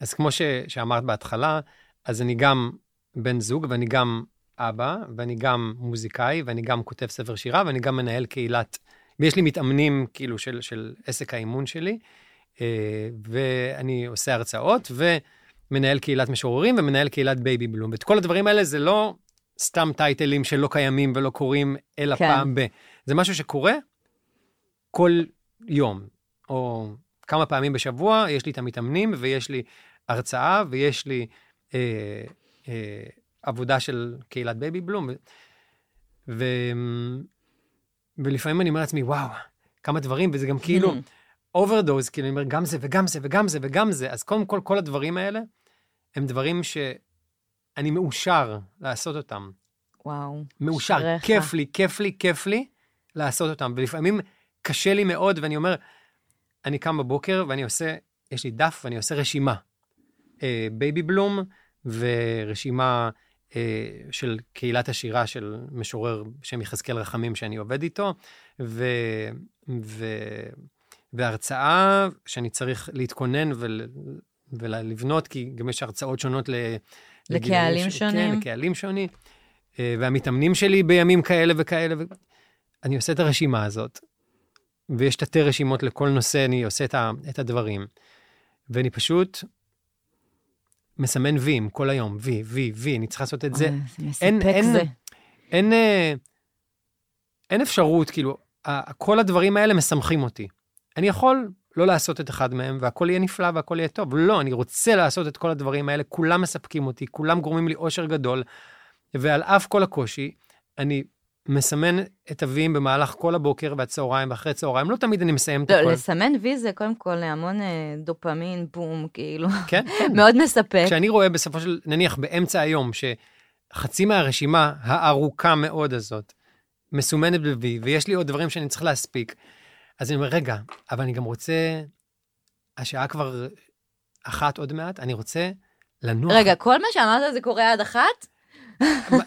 אז כמו ש, שאמרת בהתחלה, אז אני גם בן זוג ואני גם אבא, ואני גם מוזיקאי, ואני גם כותב ספר שירה, ואני גם מנהל קהילת, ויש לי מתאמנים כאילו של, של עסק האימון שלי, אה, ואני עושה הרצאות, ו... מנהל קהילת משוררים ומנהל קהילת Baby Bloom. ואת כל הדברים האלה זה לא סתם טייטלים שלא קיימים ולא קורים, אלא כן. פעם ב... זה משהו שקורה כל יום, או כמה פעמים בשבוע, יש לי את המתאמנים ויש לי הרצאה ויש לי אה, אה, עבודה של קהילת Baby Bloom. ו, ולפעמים אני אומר לעצמי, וואו, כמה דברים, וזה גם כאילו... אוברדוז, כאילו, אני אומר, גם זה וגם זה וגם זה וגם זה. אז קודם כל, כל הדברים האלה הם דברים שאני מאושר לעשות אותם. וואו, מאושר, שריך. כיף לי, כיף לי, כיף לי לעשות אותם. ולפעמים קשה לי מאוד, ואני אומר, אני קם בבוקר ואני עושה, יש לי דף ואני עושה רשימה. אה, Baby Bloom ורשימה אה, של קהילת השירה של משורר בשם יחזקאל רחמים שאני עובד איתו, ו... ו... והרצאה שאני צריך להתכונן ול, ולבנות, כי גם יש הרצאות שונות ל... לקהלים ש... שונים. כן, לקהלים שונים. אה, והמתאמנים שלי בימים כאלה וכאלה. ו... אני עושה את הרשימה הזאת, ויש תתי רשימות לכל נושא, אני עושה את, ה... את הדברים. ואני פשוט מסמן ויים כל היום, וי, וי, וי, אני צריך לעשות את זה. אוי, זה מספק אין- אין- זה. אין, אה, אין אפשרות, כאילו, כל הדברים האלה משמחים אותי. אני יכול לא לעשות את אחד מהם, והכל יהיה נפלא והכל יהיה טוב. לא, אני רוצה לעשות את כל הדברים האלה, כולם מספקים אותי, כולם גורמים לי אושר גדול, ועל אף כל הקושי, אני מסמן את אבים במהלך כל הבוקר והצהריים ואחרי צהריים, לא תמיד אני מסיים את לא, הכל. לסמן וי זה קודם כל המון אה, דופמין, בום, כאילו, כן, כן. מאוד מספק. כשאני רואה בסופו של, נניח באמצע היום, שחצי מהרשימה הארוכה מאוד הזאת מסומנת ב-V, ויש לי עוד דברים שאני צריך להספיק, אז אני אומר, רגע, אבל אני גם רוצה, השעה כבר אחת עוד מעט, אני רוצה לנוח. רגע, כל מה שאמרת זה קורה עד אחת?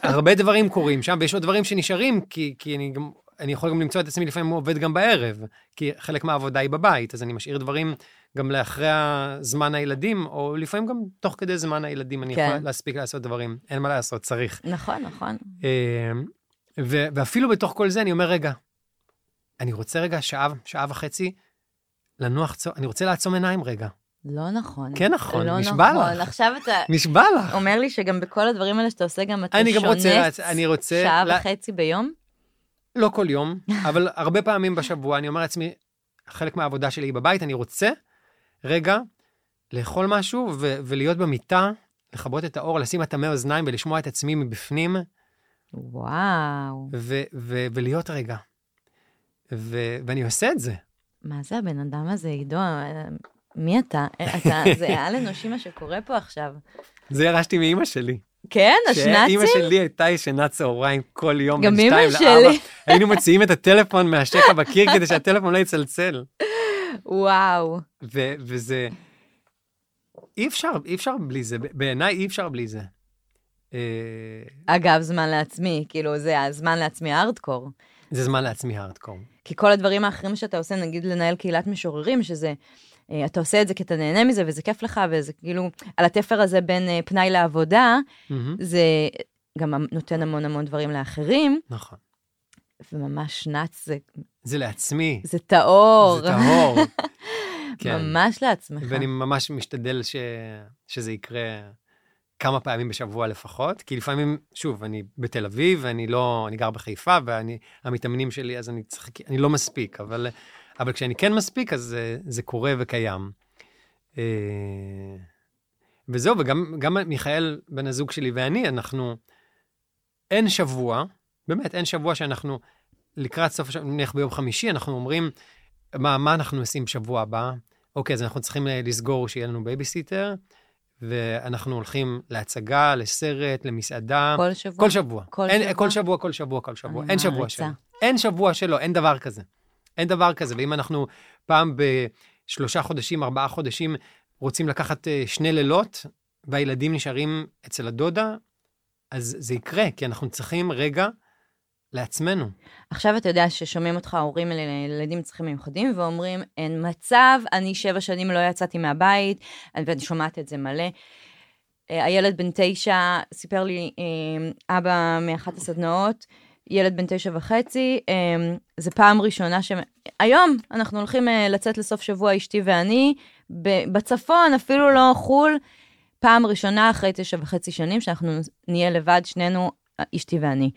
הרבה דברים קורים שם, ויש עוד דברים שנשארים, כי, כי אני גם, אני יכול גם למצוא את עצמי לפעמים עובד גם בערב, כי חלק מהעבודה היא בבית, אז אני משאיר דברים גם לאחרי זמן הילדים, או לפעמים גם תוך כדי זמן הילדים אני כן. יכול להספיק לעשות דברים. אין מה לעשות, צריך. נכון, נכון. אה, ו- ואפילו בתוך כל זה אני אומר, רגע, אני רוצה רגע שעה, שעה וחצי לנוח, אני רוצה לעצום עיניים רגע. לא נכון. כן נכון, לא נשבע נכון. לך. עכשיו אתה נשבע לך. אומר לי שגם בכל הדברים האלה שאתה עושה, גם אתה אני גם רוצה, שונץ אני רוצה... שעה לה- וחצי ביום? לא כל יום, אבל הרבה פעמים בשבוע אני אומר לעצמי, חלק מהעבודה שלי היא בבית, אני רוצה רגע לאכול משהו ו- ולהיות במיטה, לכבות את האור, לשים אטמי אוזניים ולשמוע את עצמי מבפנים, וואו. ו- ו- ולהיות רגע. ו- ואני עושה את זה. מה זה הבן אדם הזה, עידו? מי אתה? אתה זה על אנושי מה שקורה פה עכשיו. זה ירשתי מאימא שלי. כן, שאימא השנאצים? שלי הייתה ישנה צהריים כל יום, גם לארבע. שלי. היינו מוציאים את הטלפון מהשקע בקיר כדי שהטלפון לא יצלצל. וואו. ו- וזה... אי אפשר, אי אפשר בלי זה. בעיניי אי אפשר בלי זה. אה, אגב, זמן לעצמי, כאילו, זה הזמן לעצמי הארדקור. זה זמן לעצמי הארדקור. כי כל הדברים האחרים שאתה עושה, נגיד לנהל קהילת משוררים, שזה, אה, אתה עושה את זה כי אתה נהנה מזה, וזה כיף לך, וזה כאילו, על התפר הזה בין אה, פנאי לעבודה, מהמם, זה גם נותן המון המון דברים לאחרים, נכון. וממש נץ, זה, זה לעצמי, זה טהור. זה טהור. כן. ממש לעצמך. ואני ממש משתדל ש... שזה יקרה כמה פעמים בשבוע לפחות, כי לפעמים, שוב, אני בתל אביב, ואני לא, אני גר בחיפה, והמתאמנים שלי, אז אני צריך, אני לא מספיק, אבל, אבל כשאני כן מספיק, אז זה, זה קורה וקיים. אה, וזהו, וגם גם מיכאל, בן הזוג שלי ואני, אנחנו, אין שבוע, באמת, אין שבוע שאנחנו, לקראת סוף השבוע, נניח ביום חמישי, אנחנו אומרים, מה, מה אנחנו עושים בשבוע הבא? אוקיי, אז אנחנו צריכים אה, לסגור שיהיה לנו בייביסיטר, ואנחנו הולכים להצגה, לסרט, למסעדה. כל שבוע. כל שבוע. כל אין, שבוע? כל שבוע, כל שבוע, כל שבוע. אין שבוע. אין שבוע שלא, אין דבר כזה. אין דבר כזה. ואם אנחנו פעם בשלושה חודשים, ארבעה חודשים, רוצים לקחת אה, שני לילות, והילדים נשארים אצל הדודה, אז זה יקרה, כי אנחנו צריכים רגע לעצמנו. עכשיו אתה יודע ששומעים אותך הורים לילדים עם צרכים מיוחדים ואומרים, אין מצב, אני שבע שנים לא יצאתי מהבית, ואני שומעת את זה מלא. אה, הילד בן תשע סיפר לי, אה, אבא מאחת הסדנאות, ילד בן תשע וחצי, אה, זה פעם ראשונה ש... היום אנחנו הולכים אה, לצאת לסוף שבוע, אשתי ואני, בצפון, אפילו לא חו"ל, פעם ראשונה אחרי תשע וחצי שנים שאנחנו נהיה לבד, שנינו, אשתי ואני.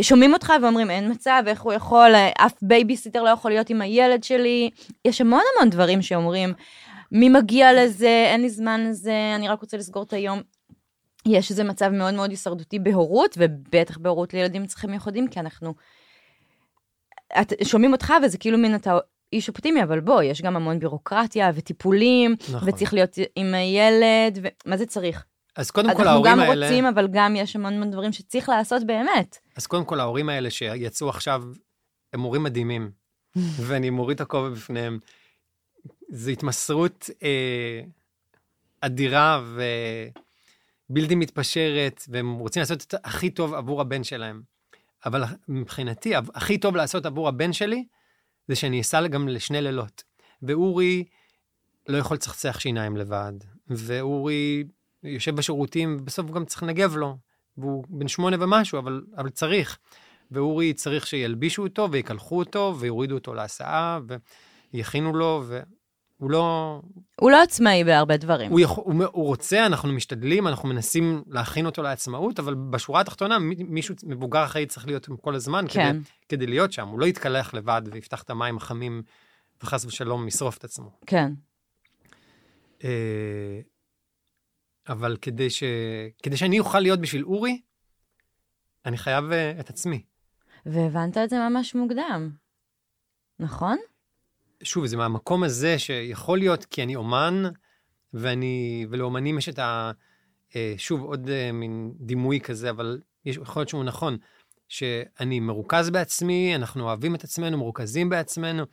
שומעים אותך ואומרים, אין מצב, איך הוא יכול, אף בייביסיטר לא יכול להיות עם הילד שלי. יש המון המון דברים שאומרים, מי מגיע לזה, אין לי זמן לזה, אני רק רוצה לסגור את היום. יש איזה מצב מאוד מאוד הישרדותי בהורות, ובטח בהורות לילדים עם צרכים מיוחדים, כי אנחנו... את, שומעים אותך וזה כאילו מין אתה איש אופטימי, אבל בוא, יש גם המון בירוקרטיה וטיפולים, נכון. וצריך להיות עם הילד, ומה זה צריך? אז קודם כל אנחנו ההורים גם האלה... רוצים, אבל גם יש המון המון דברים שצריך לעשות באמת. אז קודם כל, ההורים האלה שיצאו עכשיו, הם הורים מדהימים, ואני מוריד את הכובע בפניהם. זו התמסרות אה, אדירה ובלתי מתפשרת, והם רוצים לעשות את הכי טוב עבור הבן שלהם. אבל מבחינתי, הכי טוב לעשות עבור הבן שלי, זה שאני אסע גם לשני לילות. ואורי לא יכול לצחצח שיניים לבד, ואורי יושב בשירותים, ובסוף הוא גם צריך לנגב לו. והוא בן שמונה ומשהו, אבל, אבל צריך. ואורי צריך שילבישו אותו ויקלחו אותו ויורידו אותו להסעה ויכינו לו, הוא לא... הוא לא עצמאי בהרבה דברים. הוא, יכול, הוא, הוא רוצה, אנחנו משתדלים, אנחנו מנסים להכין אותו לעצמאות, אבל בשורה התחתונה, מי- מישהו מבוגר אחראי צריך להיות כל הזמן כן. כדי, כדי להיות שם. הוא לא יתקלח לבד ויפתח את המים החמים וחס ושלום ישרוף את עצמו. כן. אה, אבל כדי, ש... כדי שאני אוכל להיות בשביל אורי, אני חייב אה, את עצמי. והבנת את זה ממש מוקדם, נכון? שוב, זה מהמקום הזה שיכול להיות כי אני אומן, ואני, ולאומנים יש את ה... אה, שוב, עוד אה, מין דימוי כזה, אבל יש, יכול להיות שהוא נכון, שאני מרוכז בעצמי, אנחנו אוהבים את עצמנו, מרוכזים בעצמנו,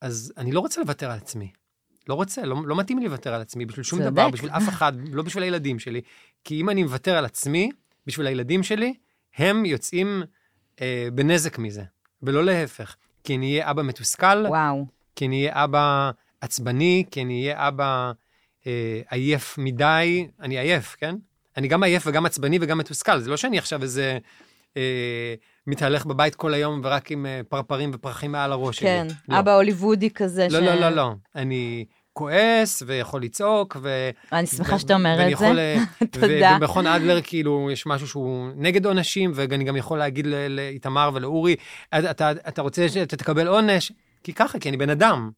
אז אני לא רוצה לוותר על עצמי. לא רוצה, לא, לא מתאים לי לוותר על עצמי בשביל שום צודק. דבר, בשביל אף אחד, לא בשביל הילדים שלי. כי אם אני מוותר על עצמי, בשביל הילדים שלי, הם יוצאים אה, בנזק מזה, ולא להפך. כי אני אהיה אבא מתוסכל, וואו. כי אני אהיה אבא עצבני, כי אני אהיה אבא אה, עייף מדי, אני עייף, כן? אני גם עייף וגם עצבני וגם מתוסכל, זה לא שאני עכשיו איזה אה, מתהלך בבית כל היום ורק עם אה, פרפרים ופרחים מעל הראש כן, שלי. לא. אבא הוליוודי כזה. לא, ש... לא, לא, לא. אני כועס ויכול לצעוק, ו... אני שמחה שאתה אומר את זה. יכול, אה, תודה. ובמכון אדלר, כאילו, יש משהו שהוא נגד עונשים, ואני גם יכול להגיד לאיתמר ולאורי, אתה, אתה, רוצה שאתה תקבל עונש? כי ככה, כי אני בן אדם.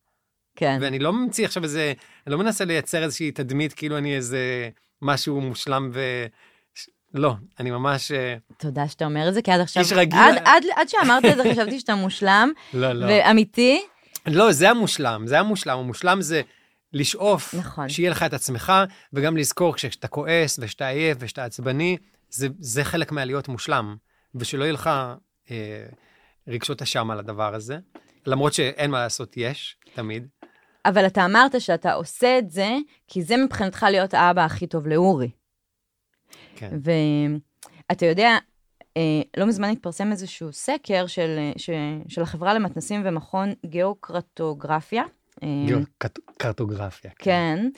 כן. ואני לא ממציא עכשיו איזה, אני לא מנסה לייצר איזושהי תדמית כאילו אני איזה משהו מושלם ו... לא, אני ממש... אה, תודה שאתה אומר את זה, כי עד עכשיו... איש רגיל. עד, עד, עד שאמרת את זה חשבתי שאתה מושלם, לא, לא. ואמיתי. לא, זה המושלם, זה המושלם. המושלם זה לשאוף, נכון. שיהיה לך את עצמך, וגם לזכור כשאתה כועס ושאתה עייף ושאתה עצבני, זה, זה חלק מהלהיות מושלם. ושלא יהיה לך אה, רגשות אשם על הדבר הזה. למרות שאין מה לעשות, יש, תמיד. אבל אתה אמרת שאתה עושה את זה, כי זה מבחינתך להיות האבא הכי טוב לאורי. כן. ואתה יודע, אה, לא מזמן התפרסם איזשהו סקר של, אה, ש, של החברה למתנסים ומכון גיאוקרטוגרפיה. אה, קרטוגרפיה. כן,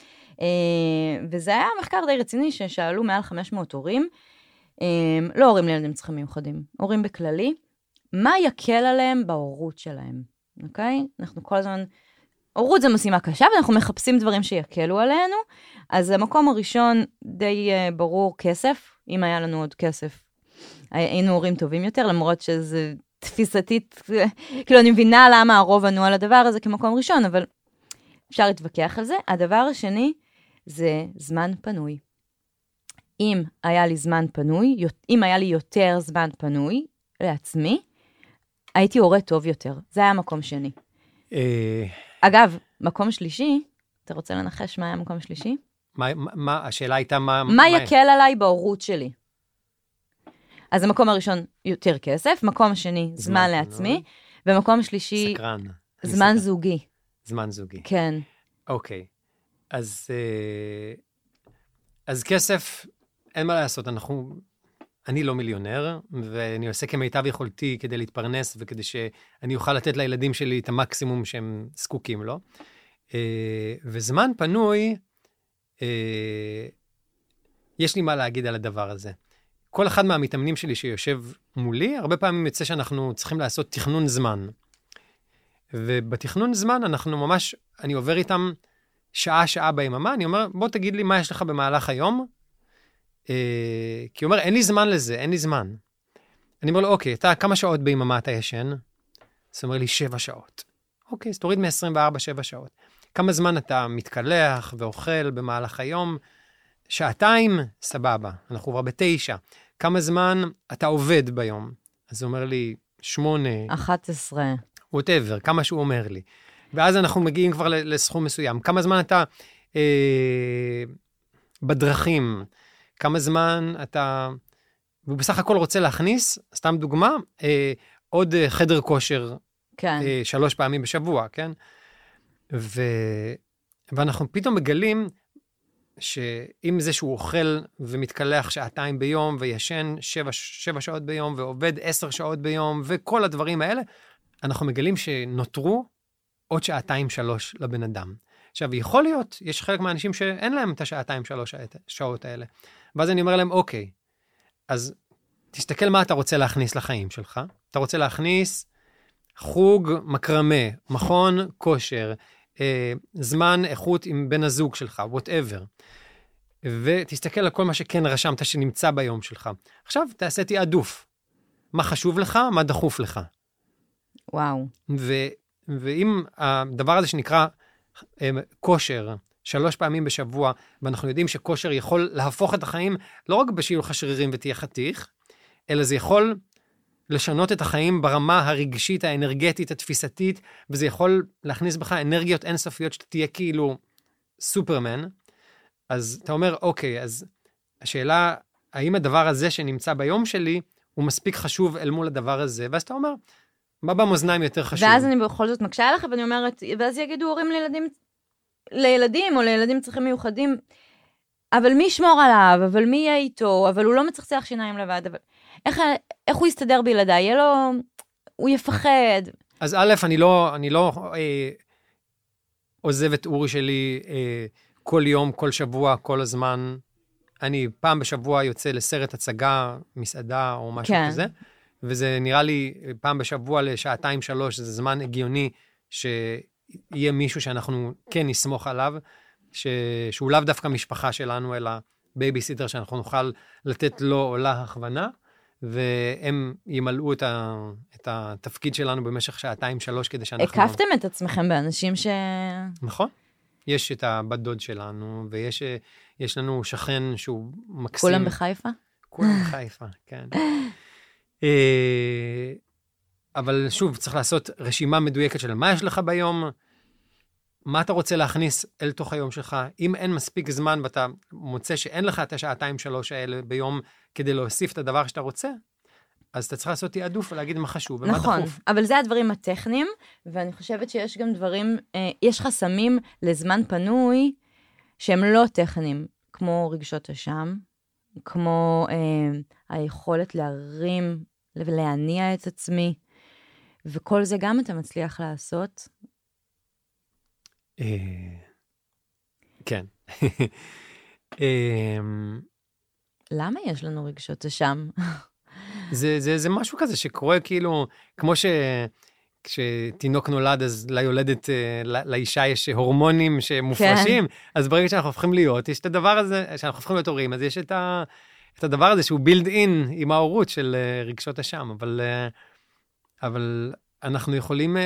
אה, וזה היה מחקר די רציני ששאלו מעל 500 הורים, לא הורים לילדים עם צרכים מיוחדים, הורים בכללי, מה יקל עליהם בהורות שלהם, אוקיי? אנחנו כל הזמן, הורות זה משימה קשה ואנחנו מחפשים דברים שיקלו עלינו, אז המקום הראשון די אה, ברור כסף, אם היה לנו עוד כסף, היינו הורים טובים יותר, למרות שזה תפיסתית, כאילו אני מבינה למה הרוב ענו על הדבר הזה כמקום ראשון, אבל אפשר להתווכח על זה. הדבר השני זה זמן פנוי. אם היה לי זמן פנוי, אם היה לי יותר זמן פנוי לעצמי, הייתי הורה טוב יותר. זה היה מקום שני. אה, אגב, מקום שלישי, אתה רוצה לנחש מה היה מקום שלישי? מה, מה- מה, השאלה הייתה מה... מה יקל עליי בהורות שלי? אז המקום הראשון, יותר כסף, מקום שני, זמן זמן לעצמי, ומקום שלישי, סקרן. זמן סקרן. זוגי. זמן זוגי. כן. אוקיי. אז, אה, אז כסף, אין מה לעשות, אנחנו... אני לא מיליונר, ואני עושה כמיטב יכולתי כדי להתפרנס וכדי שאני אוכל לתת לילדים שלי את המקסימום שהם זקוקים לו. אה, וזמן פנוי, אה, יש לי מה להגיד על הדבר הזה. כל אחד מהמתאמנים שלי שיושב מולי, הרבה פעמים יוצא שאנחנו צריכים לעשות תכנון זמן. ובתכנון זמן אנחנו ממש, אני עובר איתם שעה-שעה ביממה, אני אומר, בוא תגיד לי מה יש לך במהלך היום. אה, כי הוא אומר, אין לי זמן לזה, אין לי זמן. אני אומר לו, אוקיי, אתה, כמה שעות ביממה אתה ישן? אז הוא אומר לי, שבע שעות. אוקיי, אז תוריד מ-24, שבע שעות. כמה זמן אתה מתקלח ואוכל במהלך היום? שעתיים, סבבה, אנחנו כבר בתשע. כמה זמן אתה עובד ביום? אז הוא אומר לי, שמונה, 11. ווטאבר, כמה שהוא אומר לי. ואז אנחנו מגיעים כבר לסכום מסוים. כמה זמן אתה אה, בדרכים? כמה זמן אתה... והוא בסך הכל רוצה להכניס, סתם דוגמה, אה, עוד אה, חדר כושר כן. אה, שלוש פעמים בשבוע, כן? ו... ואנחנו פתאום מגלים שאם זה שהוא אוכל ומתקלח שעתיים ביום וישן שבע, שבע שעות ביום ועובד עשר שעות ביום וכל הדברים האלה, אנחנו מגלים שנותרו עוד שעתיים-שלוש לבן אדם. עכשיו, יכול להיות, יש חלק מהאנשים שאין להם את השעתיים-שלוש שעות האלה. ואז אני אומר להם, אוקיי, אז תסתכל מה אתה רוצה להכניס לחיים שלך. אתה רוצה להכניס חוג מקרמה, מכון כושר, אה, זמן איכות עם בן הזוג שלך, וואטאבר. ותסתכל על כל מה שכן רשמת שנמצא ביום שלך. עכשיו תעשה תעדוף. מה חשוב לך, מה דחוף לך. וואו. ו, ואם הדבר הזה שנקרא כושר, שלוש פעמים בשבוע, ואנחנו יודעים שכושר יכול להפוך את החיים, לא רק בשיהיו לך שרירים ותהיה חתיך, אלא זה יכול לשנות את החיים ברמה הרגשית, האנרגטית, התפיסתית, וזה יכול להכניס בך אנרגיות אינסופיות שאתה תהיה כאילו סופרמן. אז אתה אומר, אוקיי, אז השאלה, האם הדבר הזה שנמצא ביום שלי, הוא מספיק חשוב אל מול הדבר הזה? ואז אתה אומר, מה במאזניים יותר חשוב? ואז אני בכל זאת מקשה עליך, ואני אומרת, ואז יגידו הורים לילדים, לילדים או לילדים צרכים מיוחדים, אבל מי ישמור עליו, אבל מי יהיה איתו, אבל הוא לא מצחצח שיניים לבד, אבל... איך, איך הוא יסתדר בלעדיי? יהיה לו... הוא יפחד. אז א', אני לא, אני לא אה, עוזב את אורי שלי אה, כל יום, כל שבוע, כל הזמן. אני פעם בשבוע יוצא לסרט הצגה, מסעדה או משהו כן. כזה, וזה נראה לי פעם בשבוע לשעתיים, שלוש, זה זמן הגיוני שיהיה מישהו שאנחנו כן נסמוך עליו, ש... שהוא לאו דווקא משפחה שלנו, אלא בייביסיטר שאנחנו נוכל לתת לו או לה הכוונה. והם ימלאו את, ה, את התפקיד שלנו במשך שעתיים-שלוש כדי שאנחנו... הקפתם את עצמכם באנשים ש... נכון. יש את הבת דוד שלנו, ויש לנו שכן שהוא מקסים. כולם בחיפה? כולם בחיפה, כן. אה, אבל שוב, צריך לעשות רשימה מדויקת של מה יש לך ביום, מה אתה רוצה להכניס אל תוך היום שלך. אם אין מספיק זמן ואתה מוצא שאין לך את השעתיים-שלוש האלה ביום כדי להוסיף את הדבר שאתה רוצה, אז אתה צריך לעשות תעדוף ולהגיד מה חשוב ומה נכון, דחוף. נכון, אבל זה הדברים הטכניים, ואני חושבת שיש גם דברים, אה, יש חסמים לזמן פנוי שהם לא טכניים, כמו רגשות אשם, כמו אה, היכולת להרים ולהניע את עצמי, וכל זה גם אתה מצליח לעשות. אה, כן. אה, למה יש לנו רגשות אשם? זה, זה, זה משהו כזה שקורה כאילו, כמו ש... כשתינוק נולד, אז ליולדת, אה, לאישה יש הורמונים שמופרשים, כן. אז ברגע שאנחנו הופכים להיות, יש את הדבר הזה, שאנחנו הופכים להיות הורים, אז יש את, ה, את הדבר הזה שהוא בילד אין עם ההורות של אה, רגשות אשם, אבל, אה, אבל אנחנו יכולים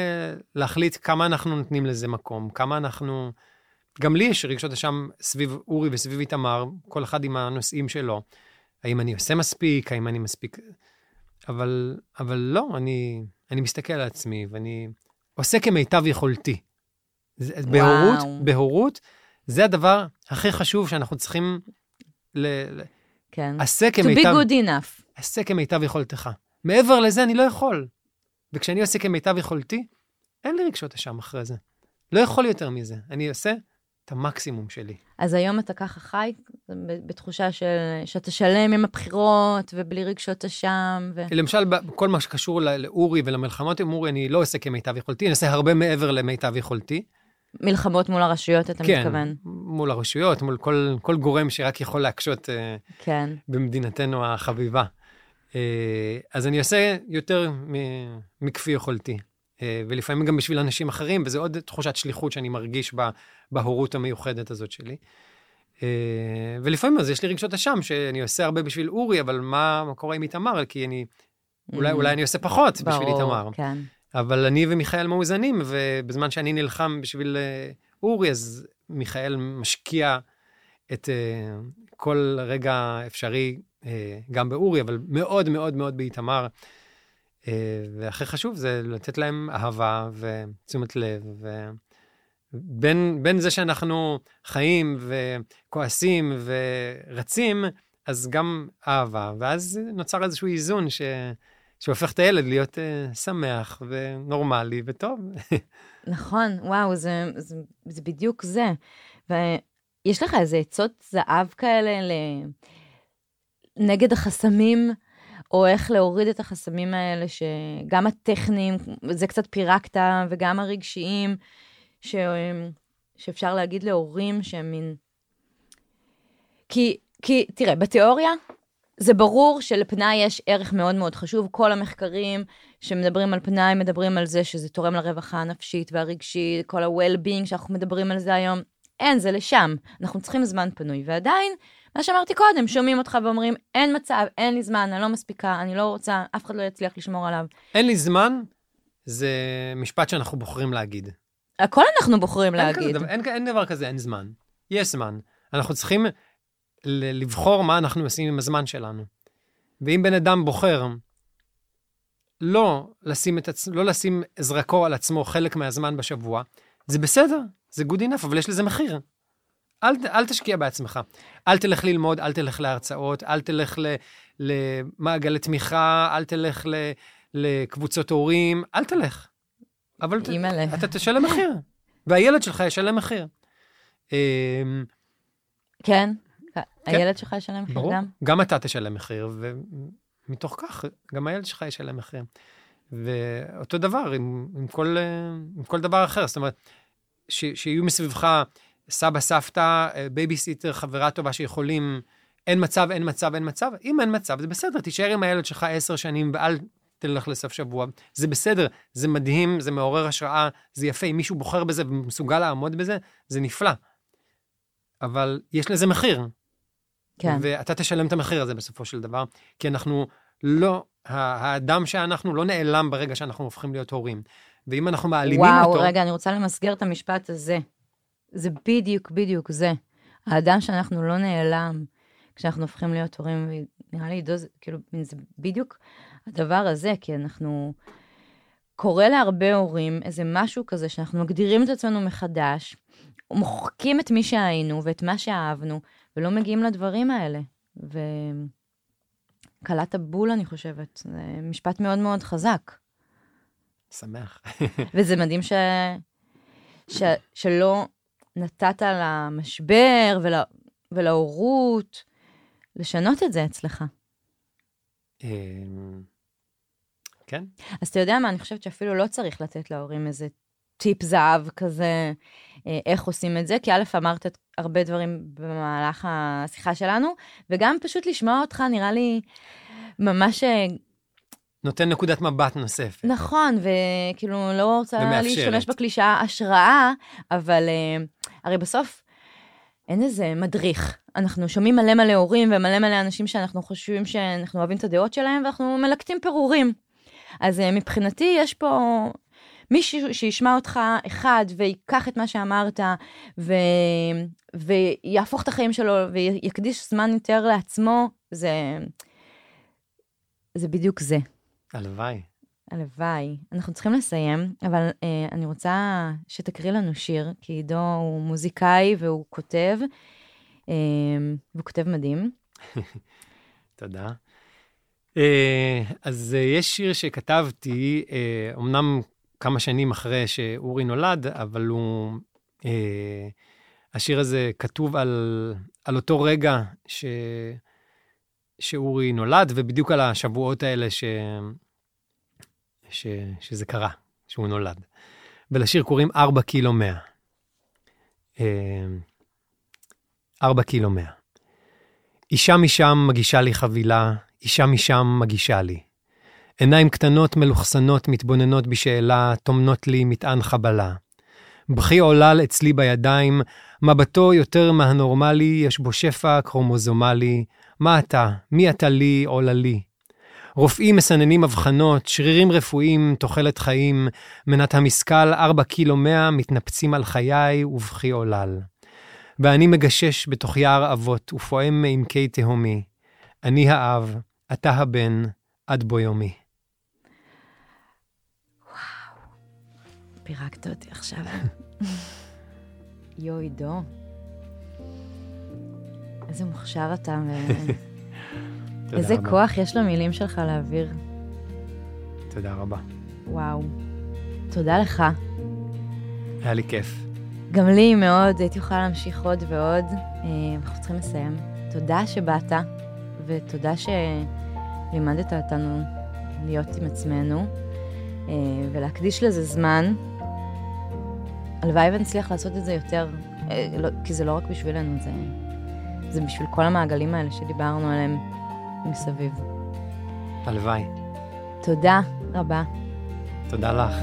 להחליט כמה אנחנו נותנים לזה מקום, כמה אנחנו... גם לי יש רגשות אשם סביב אורי וסביב איתמר, כל אחד עם הנושאים שלו. האם אני עושה מספיק, האם אני מספיק... אבל, אבל לא, אני, אני מסתכל על עצמי ואני עושה כמיטב יכולתי. בהורות, בהורות, זה הדבר הכי חשוב שאנחנו צריכים ל... כן. עשה כמיטב... To be good enough. עשה כמיטב יכולתך. מעבר לזה אני לא יכול. וכשאני עושה כמיטב יכולתי, אין לי רגשות אשם אחרי זה. לא יכול יותר מזה. אני עושה את המקסימום שלי. אז היום אתה ככה חי, בתחושה של, שאתה שלם עם הבחירות ובלי רגשות אשם. ו... למשל, כל מה שקשור לאורי ולמלחמות עם אורי, אני לא עושה כמיטב יכולתי, אני עושה הרבה מעבר למיטב יכולתי. מלחמות מול הרשויות, אתה כן, מתכוון? כן, מול הרשויות, מול כל, כל גורם שרק יכול להקשות אה, כן. במדינתנו החביבה. אה, אז אני עושה יותר מכפי יכולתי. אה, ולפעמים גם בשביל אנשים אחרים, וזה עוד תחושת שליחות שאני מרגיש בהורות המיוחדת הזאת שלי. אה, ולפעמים אז יש לי רגשות אשם, שאני עושה הרבה בשביל אורי, אבל מה, מה קורה עם איתמר? כי אני, אולי, אולי אני עושה פחות ברור, בשביל איתמר. כן. אבל אני ומיכאל מאוזנים, ובזמן שאני נלחם בשביל אה, אורי, אז מיכאל משקיע את כל רגע אפשרי, גם באורי, אבל מאוד מאוד מאוד באיתמר. אה, והכי חשוב זה לתת להם אהבה ותשומת לב. ובין בין זה שאנחנו חיים וכועסים ורצים, אז גם אהבה, ואז נוצר איזשהו איזון ש... שהופך את הילד להיות uh, שמח ונורמלי וטוב. נכון, וואו, זה, זה, זה בדיוק זה. ויש לך איזה עצות זהב כאלה ל... נגד החסמים או איך להוריד את החסמים האלה, שגם הטכניים, זה קצת פירקת, וגם הרגשיים, ש... שאפשר להגיד להורים שהם מין... כי, כי, תראה, בתיאוריה, זה ברור שלפנאי יש ערך מאוד מאוד חשוב. כל המחקרים שמדברים על פנאי, מדברים על זה שזה תורם לרווחה הנפשית והרגשית, כל ה-well-being שאנחנו מדברים על זה היום. אין, זה לשם. אנחנו צריכים זמן פנוי, ועדיין, מה שאמרתי קודם, שומעים אותך ואומרים, אין מצב, אין לי זמן, אני לא מספיקה, אני לא רוצה, אף אחד לא יצליח לשמור עליו. אין לי זמן, זה משפט שאנחנו בוחרים להגיד. הכל אנחנו בוחרים אין, להגיד. כזה, דבר- אין, אין דבר כזה, אין זמן. יש זמן. אנחנו צריכים לבחור מה אנחנו עושים עם הזמן שלנו. ואם בן אדם בוחר לא לשים, את עצ... לא לשים זרקור על עצמו חלק מהזמן בשבוע, זה בסדר, זה good enough, אבל יש לזה מחיר. אל, אל תשקיע בעצמך. אל תלך ללמוד, אל תלך להרצאות, אל תלך ל- למעגלי תמיכה, אל תלך ל- לקבוצות הורים, אל תלך. אבל ת-. אתה תשלם מחיר, והילד שלך ישלם מחיר. אמ, כן, הילד שלך ישלם מחיר ברור, גם? גם אתה תשלם מחיר, ומתוך כך, גם הילד שלך ישלם מחיר. ואותו דבר עם, עם, כל, אה, עם כל דבר אחר, זאת אומרת, ש, שיהיו מסביבך סבא, סבתא, אה, בייביסיטר, חברה טובה שיכולים, אין מצב, אין מצב, אין מצב. אם אין מצב, זה בסדר, תישאר עם הילד שלך עשר שנים ואל תלך לסוף שבוע. זה בסדר, זה מדהים, זה מעורר השראה, זה יפה. אם מישהו בוחר בזה ומסוגל לעמוד בזה, זה נפלא. אבל יש לזה מחיר. כן. ואתה תשלם את המחיר הזה בסופו של דבר, כי אנחנו לא, האדם שאנחנו לא נעלם ברגע שאנחנו הופכים להיות הורים. ואם אנחנו מעלימים וואו, אותו... רגע, אני רוצה למסגר את המשפט הזה. זה בדיוק, בדיוק זה. האדם שאנחנו לא נעלם כשאנחנו הופכים להיות הורים, נראה לי עידו, זה כאילו, זה בדיוק הדבר הזה, כי אנחנו... קורה להרבה הורים איזה משהו כזה שאנחנו מגדירים את עצמנו מחדש, מוחקים את מי שהיינו ואת מה שאהבנו, ולא מגיעים לדברים האלה. וקלעת בול, אני חושבת. זה משפט מאוד מאוד חזק. שמח. וזה מדהים ש... ש... שלא נתת למשבר ול... ולהורות לשנות את זה אצלך. אמ, כן, אז אתה יודע מה, אני חושבת שאפילו לא צריך לתת להורים איזה טיפ זהב כזה, אה, איך עושים את זה, כי א', אמרת הרבה דברים במהלך השיחה שלנו, וגם פשוט לשמוע אותך נראה לי ממש אה, נותן נקודת מבט נוספת. נכון, וכאילו, לא רוצה ומאפשרת. להשתמש בקלישאה השראה, אבל uh, הרי בסוף אין איזה מדריך. אנחנו שומעים מלא מלא הורים ומלא מלא אנשים שאנחנו חושבים שאנחנו אוהבים את הדעות שלהם, ואנחנו מלקטים פירורים. אז uh, מבחינתי יש פה מישהו שישמע אותך אחד ויקח את מה שאמרת, ו... ויהפוך את החיים שלו ויקדיש זמן יותר לעצמו, זה, זה בדיוק זה. הלוואי. הלוואי. אנחנו צריכים לסיים, אבל אה, אני רוצה שתקריא לנו שיר, כי עידו הוא מוזיקאי והוא כותב, אה, והוא כותב מדהים. תודה. אה, אז אה, יש שיר שכתבתי, אה, אמנם כמה שנים אחרי שאורי נולד, אבל הוא... אה, השיר הזה כתוב על, על אותו רגע ש, שאורי נולד, ובדיוק על השבועות האלה ש, ש, שזה קרה, שהוא נולד. ולשיר קוראים 4 קילו 100. 4 קילו 100. אישה משם מגישה לי חבילה, אישה משם מגישה לי. עיניים קטנות מלוכסנות מתבוננות בשאלה, טומנות לי מטען חבלה. בכי עולל אצלי בידיים, מבטו יותר מהנורמלי, יש בו שפע קרומוזומלי. מה אתה? מי אתה לי עוללי? רופאים מסננים אבחנות, שרירים רפואיים, תוחלת חיים, מנת המשכל, ארבע קילו מאה, מתנפצים על חיי ובכי עולל. ואני מגשש בתוך יער אבות, ופועם מעמקי תהומי. אני האב, אתה הבן, עד בו יומי. פירקת אותי עכשיו. יו, עידו. איזה מוכשר אתה, רבה. כוח יש למילים שלך להעביר. תודה רבה. וואו. תודה לך. היה לי כיף. גם לי מאוד, הייתי יכולה להמשיך עוד ועוד. אה, אנחנו צריכים לסיים. תודה שבאת, ותודה שלימדת אותנו להיות עם עצמנו, אה, ולהקדיש לזה זמן. הלוואי ונצליח לעשות את זה יותר, אה, לא, כי זה לא רק בשבילנו, זה, זה בשביל כל המעגלים האלה שדיברנו עליהם מסביב. הלוואי. תודה. רבה. תודה לך.